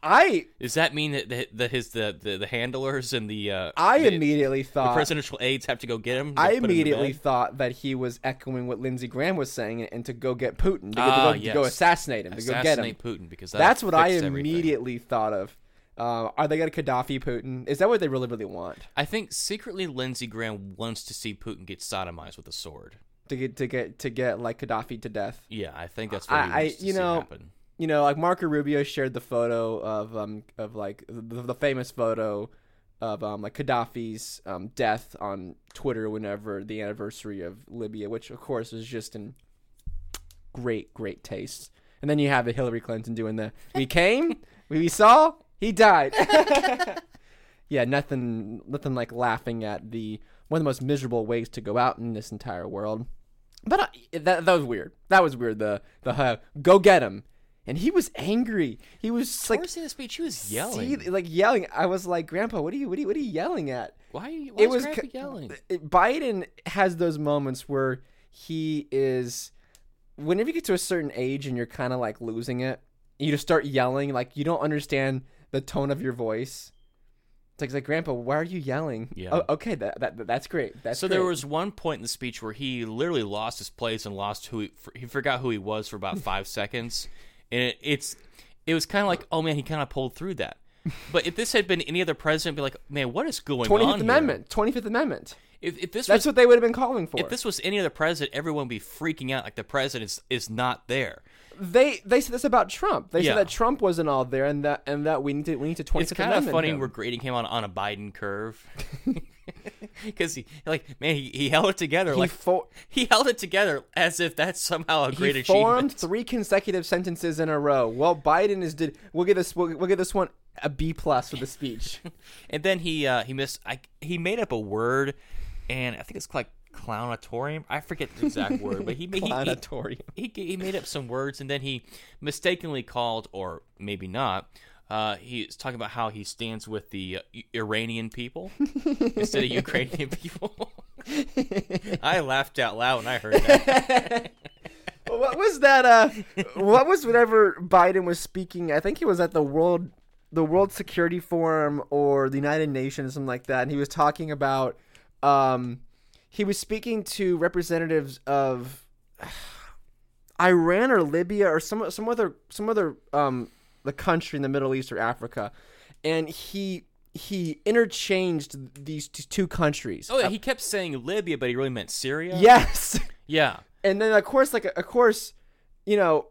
[SPEAKER 3] I
[SPEAKER 2] Does that mean that the, the his the, the the handlers and the uh,
[SPEAKER 3] I
[SPEAKER 2] the,
[SPEAKER 3] immediately
[SPEAKER 2] the
[SPEAKER 3] thought
[SPEAKER 2] presidential aides have to go get him?
[SPEAKER 3] I
[SPEAKER 2] put him
[SPEAKER 3] immediately thought that he was echoing what Lindsey Graham was saying and to go get Putin, to, go,
[SPEAKER 2] Ah,
[SPEAKER 3] to, go, to go assassinate him, to go get him.
[SPEAKER 2] assassinate Putin because that
[SPEAKER 3] That's what I
[SPEAKER 2] fixed everything.
[SPEAKER 3] immediately thought of. Uh, are they going to Gaddafi Putin? Is that what they really, really want?
[SPEAKER 2] I think secretly Lindsey Graham wants to see Putin get sodomized with a sword.
[SPEAKER 3] To get to get to get like Gaddafi to death?
[SPEAKER 2] Yeah, I think that's what he
[SPEAKER 3] I- I-
[SPEAKER 2] to
[SPEAKER 3] you know,
[SPEAKER 2] happen.
[SPEAKER 3] You know, like Marco Rubio shared the photo of um of like the, the famous photo of um like Gaddafi's um death on Twitter whenever the anniversary of Libya, which of course was just in great great taste. And then you have the Hillary Clinton doing the we came, we saw, he died. yeah, nothing nothing like laughing at the one of the most miserable ways to go out in this entire world. But I, that that was weird. That was weird. The the uh, go get him, and he was angry. He was like
[SPEAKER 2] Towards the end of the speech, he was
[SPEAKER 3] see-
[SPEAKER 2] yelling.
[SPEAKER 3] like yelling. I was like, Grandpa, what are you what are you, what are you yelling at?
[SPEAKER 2] why are you? Why
[SPEAKER 3] it was
[SPEAKER 2] Grandpa yelling?
[SPEAKER 3] Biden has those moments where he is whenever you get to a certain age and you're kind of like losing it, you just start yelling like you don't understand the tone of your voice. It's like, it's like Grandpa, why are you yelling?
[SPEAKER 2] Yeah.
[SPEAKER 3] Oh, okay, that, that that's great. That's
[SPEAKER 2] So
[SPEAKER 3] great.
[SPEAKER 2] there was one point in the speech where he literally lost his place and lost who he, he forgot who he was for about five seconds, and it, it's it was kind of like oh man he kind of pulled through that. But if this had been any other president, be like man what is going
[SPEAKER 3] Twenty
[SPEAKER 2] on
[SPEAKER 3] Fifth
[SPEAKER 2] here?
[SPEAKER 3] Amendment. Twenty Fifth Amendment.
[SPEAKER 2] If, if this
[SPEAKER 3] That's
[SPEAKER 2] was
[SPEAKER 3] what they would have been calling for.
[SPEAKER 2] if this was any other president, everyone would be freaking out like the president is, is not there.
[SPEAKER 3] They they said this about Trump. They
[SPEAKER 2] Yeah.
[SPEAKER 3] said that Trump wasn't all there, and that and that we need to we need to Twenty
[SPEAKER 2] It's kind of funny we're grading him on, on a Biden curve because he like man he, he held it together
[SPEAKER 3] He
[SPEAKER 2] like
[SPEAKER 3] fo-
[SPEAKER 2] he held it together as if that's somehow a great
[SPEAKER 3] he
[SPEAKER 2] achievement.
[SPEAKER 3] formed three consecutive sentences in a row. Well, Biden is did. We'll get this. We'll, we'll give this one a B plus for the speech.
[SPEAKER 2] And then he uh, he missed. I, he made up a word, and I think it's like clownatorium. I forget the exact word, but he made he, he, he he made up some words, and then he mistakenly called, or maybe not. Uh, he's talking about how he stands with the uh, Iranian people instead of Ukrainian people. I laughed out loud when I heard that.
[SPEAKER 3] what was that? Uh, what was whenever Biden was speaking? I think he was at the world, the World Security Forum or the United Nations, something like that. And he was talking about, um, he was speaking to representatives of. Iran or Libya or some some other some other um the country in the Middle East or Africa, and he he interchanged these two countries.
[SPEAKER 2] Oh, yeah, he kept saying Libya, but he really meant Syria.
[SPEAKER 3] yes,
[SPEAKER 2] Yeah.
[SPEAKER 3] and then of course like of course, you know,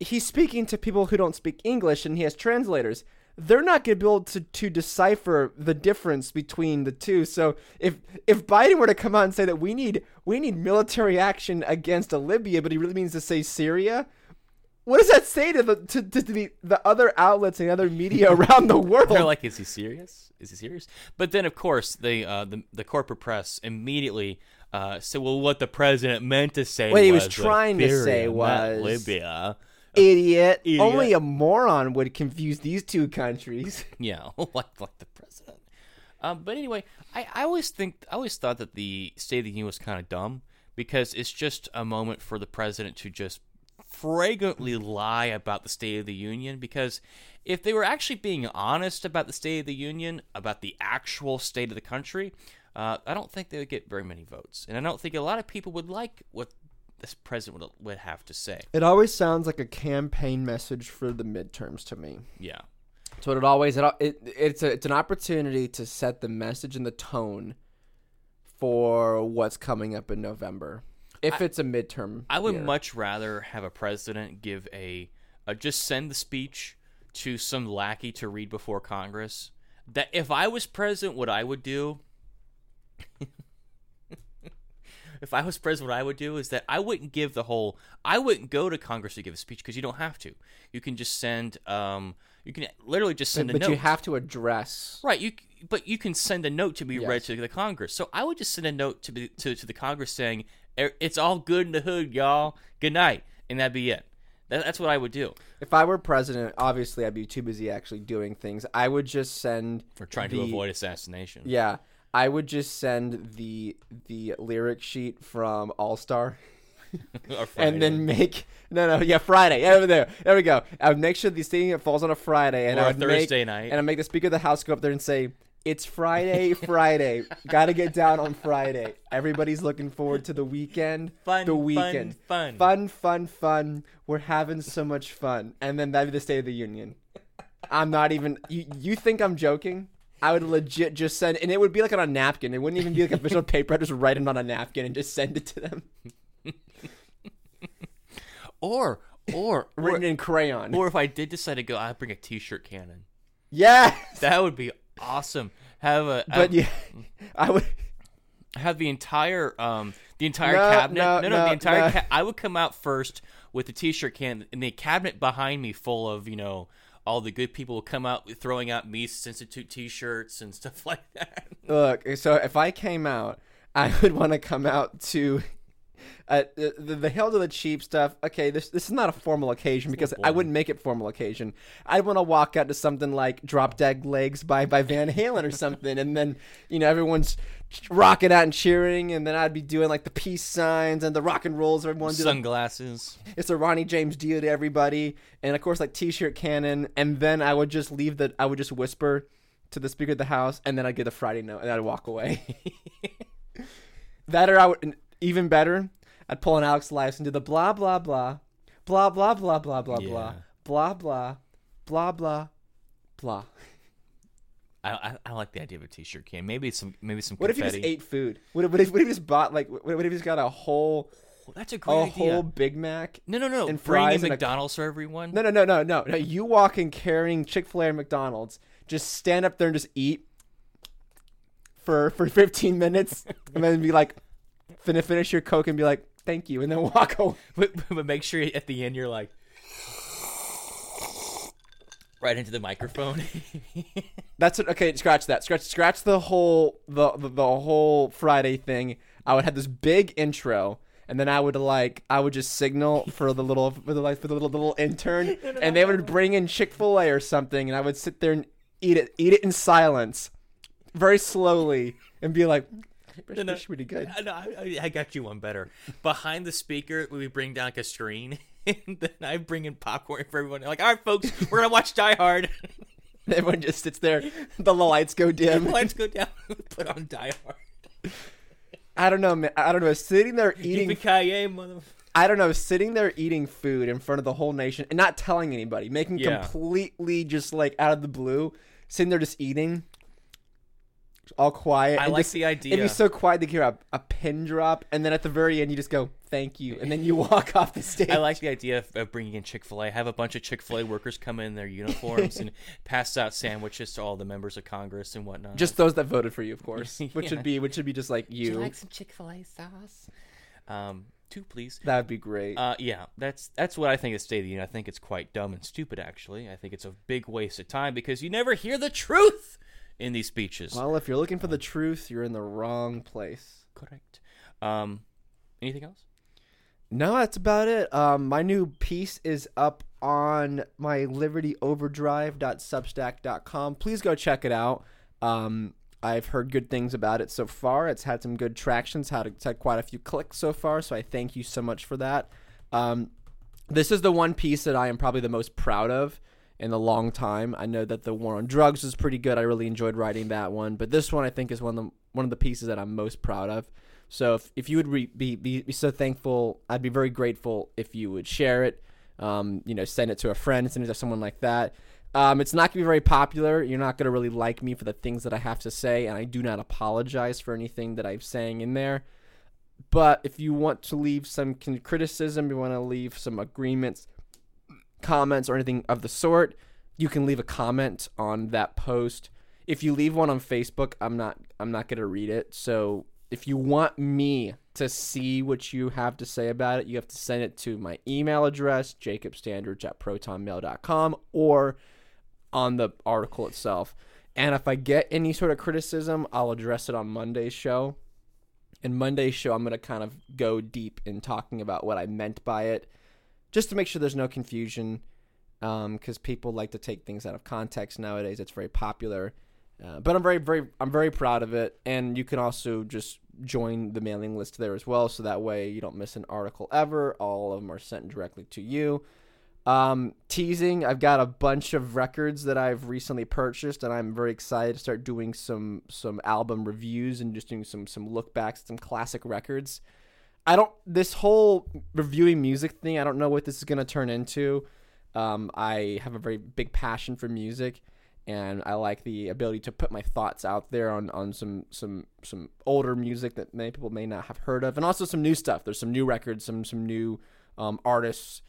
[SPEAKER 3] he's speaking to people who don't speak English, and he has translators. They're not going to be able to, to decipher the difference between the two. So if if Biden were to come out and say that we need we need military action against a Libya, but he really means to say Syria, what does that say to the to, to the, the other outlets and other media around the world?
[SPEAKER 2] They're like, is he serious? Is he serious? But then, of course, they uh, the the corporate press immediately uh, said, "Well, what the president meant to say,
[SPEAKER 3] What he was
[SPEAKER 2] was
[SPEAKER 3] trying to say was-
[SPEAKER 2] Libya."
[SPEAKER 3] Idiot.
[SPEAKER 2] Idiot.
[SPEAKER 3] Only a moron would confuse these two countries.
[SPEAKER 2] Yeah, like like the president. Um, but anyway, I, I always think I always thought that the State of the Union was kind of dumb because it's just a moment for the president to just fragrantly lie about the State of the Union. Because if they were actually being honest about the State of the Union, about the actual state of the country, uh, I don't think they would get very many votes, and I don't think a lot of people would like what this president would, would have to say.
[SPEAKER 3] It always sounds like a campaign message for the midterms to me.
[SPEAKER 2] Yeah.
[SPEAKER 3] So it always it, it it's a, it's an opportunity to set the message and the tone for what's coming up in November. If it's a midterm,
[SPEAKER 2] I would
[SPEAKER 3] year.
[SPEAKER 2] much rather have a president give a, a just send the speech to some lackey to read before Congress. That if I was president, what I would do. if I was president, what I would do is that I wouldn't give the whole. I wouldn't go to Congress to give a speech because you don't have to. You can just send. Um, you can literally just send
[SPEAKER 3] but
[SPEAKER 2] a note.
[SPEAKER 3] But you have to address.
[SPEAKER 2] Right, you but you can send a note to be read to the Congress. So I would just send a note to be, to to the Congress saying "Er, it's all good in the hood, y'all. Good night, and that'd be it. That, that's what I would do.
[SPEAKER 3] If I were president, obviously I'd be too busy actually doing things. I would just send
[SPEAKER 2] For trying
[SPEAKER 3] the-
[SPEAKER 2] to avoid assassination.
[SPEAKER 3] Yeah, I would just send the the lyric sheet from All Star. And then make no no yeah Friday yeah over there there we go. I would make sure the thing falls on a Friday and
[SPEAKER 2] Or
[SPEAKER 3] I would make-
[SPEAKER 2] Thursday night.
[SPEAKER 3] and I make the Speaker of the House go up there and say it's Friday Friday got to get down on Friday. Everybody's looking forward to the weekend.
[SPEAKER 2] Fun,
[SPEAKER 3] the
[SPEAKER 2] fun,
[SPEAKER 3] weekend
[SPEAKER 2] fun.
[SPEAKER 3] fun fun fun. We're having so much fun and then that'd be the State of the Union. I'm not even you. You think I'm joking? I would legit just send, and it would be like on a napkin. It wouldn't even be like official paper. I'd just write it on a napkin and just send it to them,
[SPEAKER 2] or or or,
[SPEAKER 3] written in crayon.
[SPEAKER 2] or if I did decide to go, I'd bring a T-shirt cannon.
[SPEAKER 3] yes,
[SPEAKER 2] That would be awesome. Have a
[SPEAKER 3] but yeah, I would.
[SPEAKER 2] have the entire um the entire
[SPEAKER 3] No,
[SPEAKER 2] cabinet
[SPEAKER 3] no,
[SPEAKER 2] no no,
[SPEAKER 3] no,
[SPEAKER 2] the entire
[SPEAKER 3] no.
[SPEAKER 2] ca- I would come out first with the t-shirt can and the cabinet behind me full of you know all the good people will come out throwing out Mises Institute t-shirts and stuff like that.
[SPEAKER 3] Look, so if I came out, I would want to come out to uh, the, the the Hail to the Chief stuff. Okay, this this is not a formal occasion because I wouldn't make it formal occasion. I'd want to walk out to something like "Drop Dead Legs" by by Van Halen or something, and then you know everyone's rocking out and cheering, and then I'd be doing like the peace signs and the rock and rolls. Everyone do the
[SPEAKER 2] Sunglasses.
[SPEAKER 3] it's a Ronnie James Dio to everybody, and of course like T-shirt cannon, and then I would just leave the I would just whisper to the speaker of the house, and then I'd get a Friday note, and I'd walk away. that or I would even better, I'd pull an Alex Lifes and do the blah blah blah, blah blah blah blah blah
[SPEAKER 2] Yeah.
[SPEAKER 3] blah blah blah blah blah blah.
[SPEAKER 2] I, I like the idea of a t-shirt can. Maybe some maybe some
[SPEAKER 3] What if
[SPEAKER 2] confetti.
[SPEAKER 3] he just ate food? What if, what if, what if he just bought like what, if he's got a whole
[SPEAKER 2] That's a great
[SPEAKER 3] a
[SPEAKER 2] idea.
[SPEAKER 3] whole Big Mac
[SPEAKER 2] no no no.
[SPEAKER 3] and
[SPEAKER 2] Bring in
[SPEAKER 3] and a-
[SPEAKER 2] McDonald's for everyone.
[SPEAKER 3] No, no, no, no, no, no. You walk in carrying Chick Fil A or McDonald's. Just stand up there and just eat for for 15 minutes, and then be like, fin- finish your Coke and be like, thank you, and then walk away.
[SPEAKER 2] But, but make sure at the end you're like right into the microphone.
[SPEAKER 3] That's what, okay. Scratch that. Scratch scratch the whole the, the the whole Friday thing. I would have this big intro. And then I would like I would just signal for the little for the like for the little little intern, and they would bring in Chick Fil A or something, and I would sit there and eat it eat it in silence, very slowly, and be like,
[SPEAKER 2] No, no.
[SPEAKER 3] "This is pretty good."
[SPEAKER 2] I, no, I, I got you one better. Behind the speaker, we bring down like a screen, and then I bring in popcorn for everyone. Like, all right, folks, we're gonna watch Die Hard.
[SPEAKER 3] Everyone just sits there, the lights go dim.
[SPEAKER 2] Lights go down. Put on Die Hard.
[SPEAKER 3] I don't know, man. I don't know. Sitting there eating
[SPEAKER 2] Yippee ki mother.
[SPEAKER 3] I don't know, sitting there eating food in front of the whole nation and not telling anybody, making
[SPEAKER 2] Yeah.
[SPEAKER 3] completely just like out of the blue, sitting there just eating, all quiet.
[SPEAKER 2] I
[SPEAKER 3] and
[SPEAKER 2] like
[SPEAKER 3] just-
[SPEAKER 2] the idea.
[SPEAKER 3] It'd be so quiet to hear a, a pin drop, and then at the very end, you just go, "Thank you," and then you walk off the stage.
[SPEAKER 2] I like the idea of, of bringing in Chick Fil A. Have a bunch of Chick Fil A workers come in their uniforms and pass out sandwiches to all the members of Congress and whatnot.
[SPEAKER 3] just those that voted for you, of course, which
[SPEAKER 2] Yeah.
[SPEAKER 3] would be which would be just like you.
[SPEAKER 2] Like some Chick Fil A sauce? Um, two, please.
[SPEAKER 3] that would be great.
[SPEAKER 2] Uh, yeah, that's that's what I think of State of the Union. I think it's quite dumb and stupid. Actually, I think it's a big waste of time because you never hear the truth in these speeches.
[SPEAKER 3] well, if you're looking for the truth, you're in the wrong place.
[SPEAKER 2] Correct. Um, anything else?
[SPEAKER 3] No, that's about it. Um, my new piece is up on my libertyoverdrive.substack.com. Please go check it out. Um, I've heard good things about it so far. It's had some good traction. It's had, it's had quite a few clicks so far, so I thank you so much for that. Um, this is the one piece that I am probably the most proud of in a long time. I know that the war on drugs was pretty good. I really enjoyed writing that one, but this one I think is one of the one of the pieces that I'm most proud of. So if, if you would re- be, be be so thankful, I'd be very grateful if you would share it. Um, you know, send it to a friend, send it to someone like that. Um, it's not gonna be very popular. You're not gonna really like me for the things that I have to say, and I do not apologize for anything that I'm saying in there. But if you want to leave some criticism, you want to leave some agreements, comments, or anything of the sort, you can leave a comment on that post. If you leave one on Facebook, I'm not I'm not gonna read it. So if you want me to see what you have to say about it, you have to send it to my email address, jacobstandards at protonmail.com, or on the article itself. And if I get any sort of criticism, I'll address it on Monday's show. In Monday's show, I'm going to kind of go deep in talking about what I meant by it, just to make sure there's no confusion, because people like to take things out of context nowadays. It's very popular. Uh, but I'm very, very, I'm very proud of it, and you can also just join the mailing list there as well, so that way you don't miss an article ever. All of them are sent directly to you. Um, teasing, I've got a bunch of records that I've recently purchased, and I'm very excited to start doing some some album reviews and just doing some some look backs, some classic records. I don't this whole reviewing music thing. I don't know what this is gonna turn into. Um, I have a very big passion for music, and I like the ability to put my thoughts out there on, on some some some older music that many people may not have heard of, and also some new stuff. There's some new records, some some new um, artists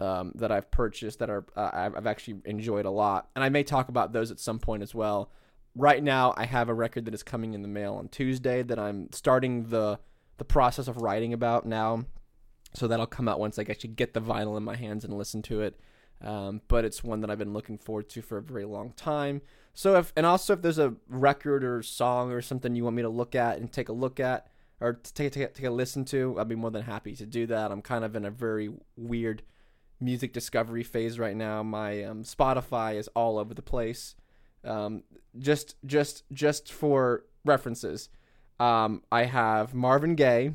[SPEAKER 3] um, that I've purchased that are uh, I've, I've actually enjoyed a lot, and I may talk about those at some point as well. Right now, I have a record that is coming in the mail on Tuesday that I'm starting the the process of writing about now, so that'll come out once I actually get the vinyl in my hands and listen to it. Um, but it's one that I've been looking forward to for a very long time. So if and also if there's a record or song or something you want me to look at and take a look at or take take, take a listen to, I'd be more than happy to do that. I'm kind of in a very weird music discovery phase right now. My um, Spotify is all over the place. Um, just just just for references, um, I have Marvin Gaye,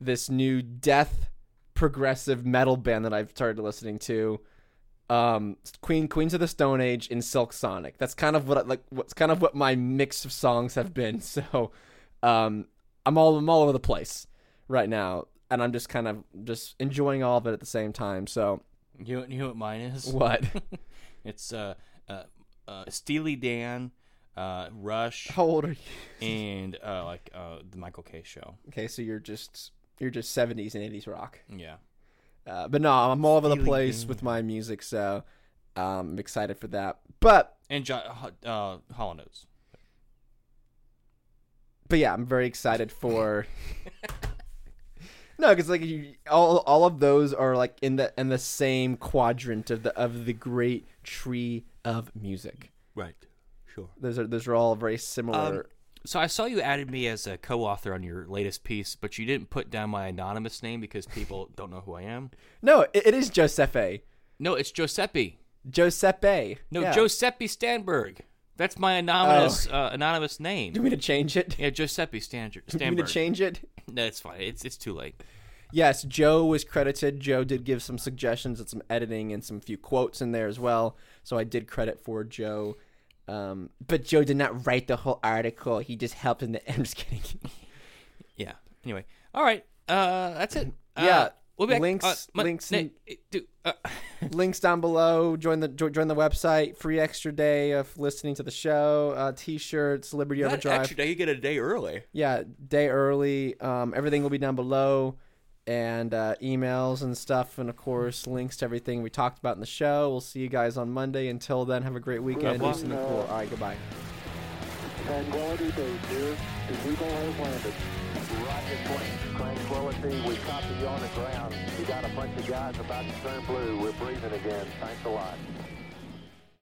[SPEAKER 3] this new death progressive metal band that I've started listening to. Um, Queen Queens of the Stone Age and Silk Sonic. That's kind of what I, like what's kind of what my mix of songs have been. So, um, I'm all I'm all over the place right now, and I'm just kind of just enjoying all of it at the same time. So,
[SPEAKER 2] You, you know what mine is?
[SPEAKER 3] what?
[SPEAKER 2] It's uh, uh, uh, Steely Dan, uh, Rush,
[SPEAKER 3] How old are you?
[SPEAKER 2] and uh, like uh, the Michael K. Show.
[SPEAKER 3] Okay, so you're just you're just 70s and 80s rock.
[SPEAKER 2] Yeah.
[SPEAKER 3] Uh, but no, I'm all over the place with my music, so um, I'm excited for that. But
[SPEAKER 2] And jo- uh, Hall & Oates.
[SPEAKER 3] but yeah, I'm very excited for. no, because like you, all all of those are like in the in the same quadrant of the of the great tree of music.
[SPEAKER 2] Right. Sure.
[SPEAKER 3] Those are those are all very similar.
[SPEAKER 2] Um, So I saw you added me as a co-author on your latest piece, but you didn't put down my anonymous name because people don't know who I am.
[SPEAKER 3] no, it, it is Giuseppe.
[SPEAKER 2] No, it's Giuseppe.
[SPEAKER 3] Giuseppe.
[SPEAKER 2] No,
[SPEAKER 3] yeah.
[SPEAKER 2] Giuseppe Stanberg. That's my anonymous uh, anonymous name.
[SPEAKER 3] Do you mean to change it?
[SPEAKER 2] Yeah, Giuseppe Stanberg.
[SPEAKER 3] Do you mean to change it?
[SPEAKER 2] No, it's fine. It's it's too late.
[SPEAKER 3] Yes, Joe was credited. Joe did give some suggestions and some editing and some few quotes in there as well. So I did credit for Joe. Um, but Joe did not write the whole article. He just helped in the. I'm just kidding.
[SPEAKER 2] Yeah. Anyway, all right. Uh, that's it. Uh,
[SPEAKER 3] yeah.
[SPEAKER 2] We'll be back,
[SPEAKER 3] links,
[SPEAKER 2] uh, Mon-
[SPEAKER 3] links, in-
[SPEAKER 2] eh, do- uh,
[SPEAKER 3] links down below. Join the join the website. Free extra day of listening to the show. Uh, t-shirts, Liberty
[SPEAKER 2] not
[SPEAKER 3] Overdrive.
[SPEAKER 2] extra day. You get a day early.
[SPEAKER 3] yeah, day early. Um, everything will be down below, and uh, emails and stuff, and of course links to everything we talked about in the show. We'll see you guys on Monday. Until then, have a great weekend. Do
[SPEAKER 2] Well,
[SPEAKER 3] something cool. All right, goodbye.
[SPEAKER 1] Tranquility Base here. The Eagle has landed. Roger, Queen. Tranquility, we copy you on the ground. We got a bunch of guys about to turn blue. We're breathing again. Thanks a lot.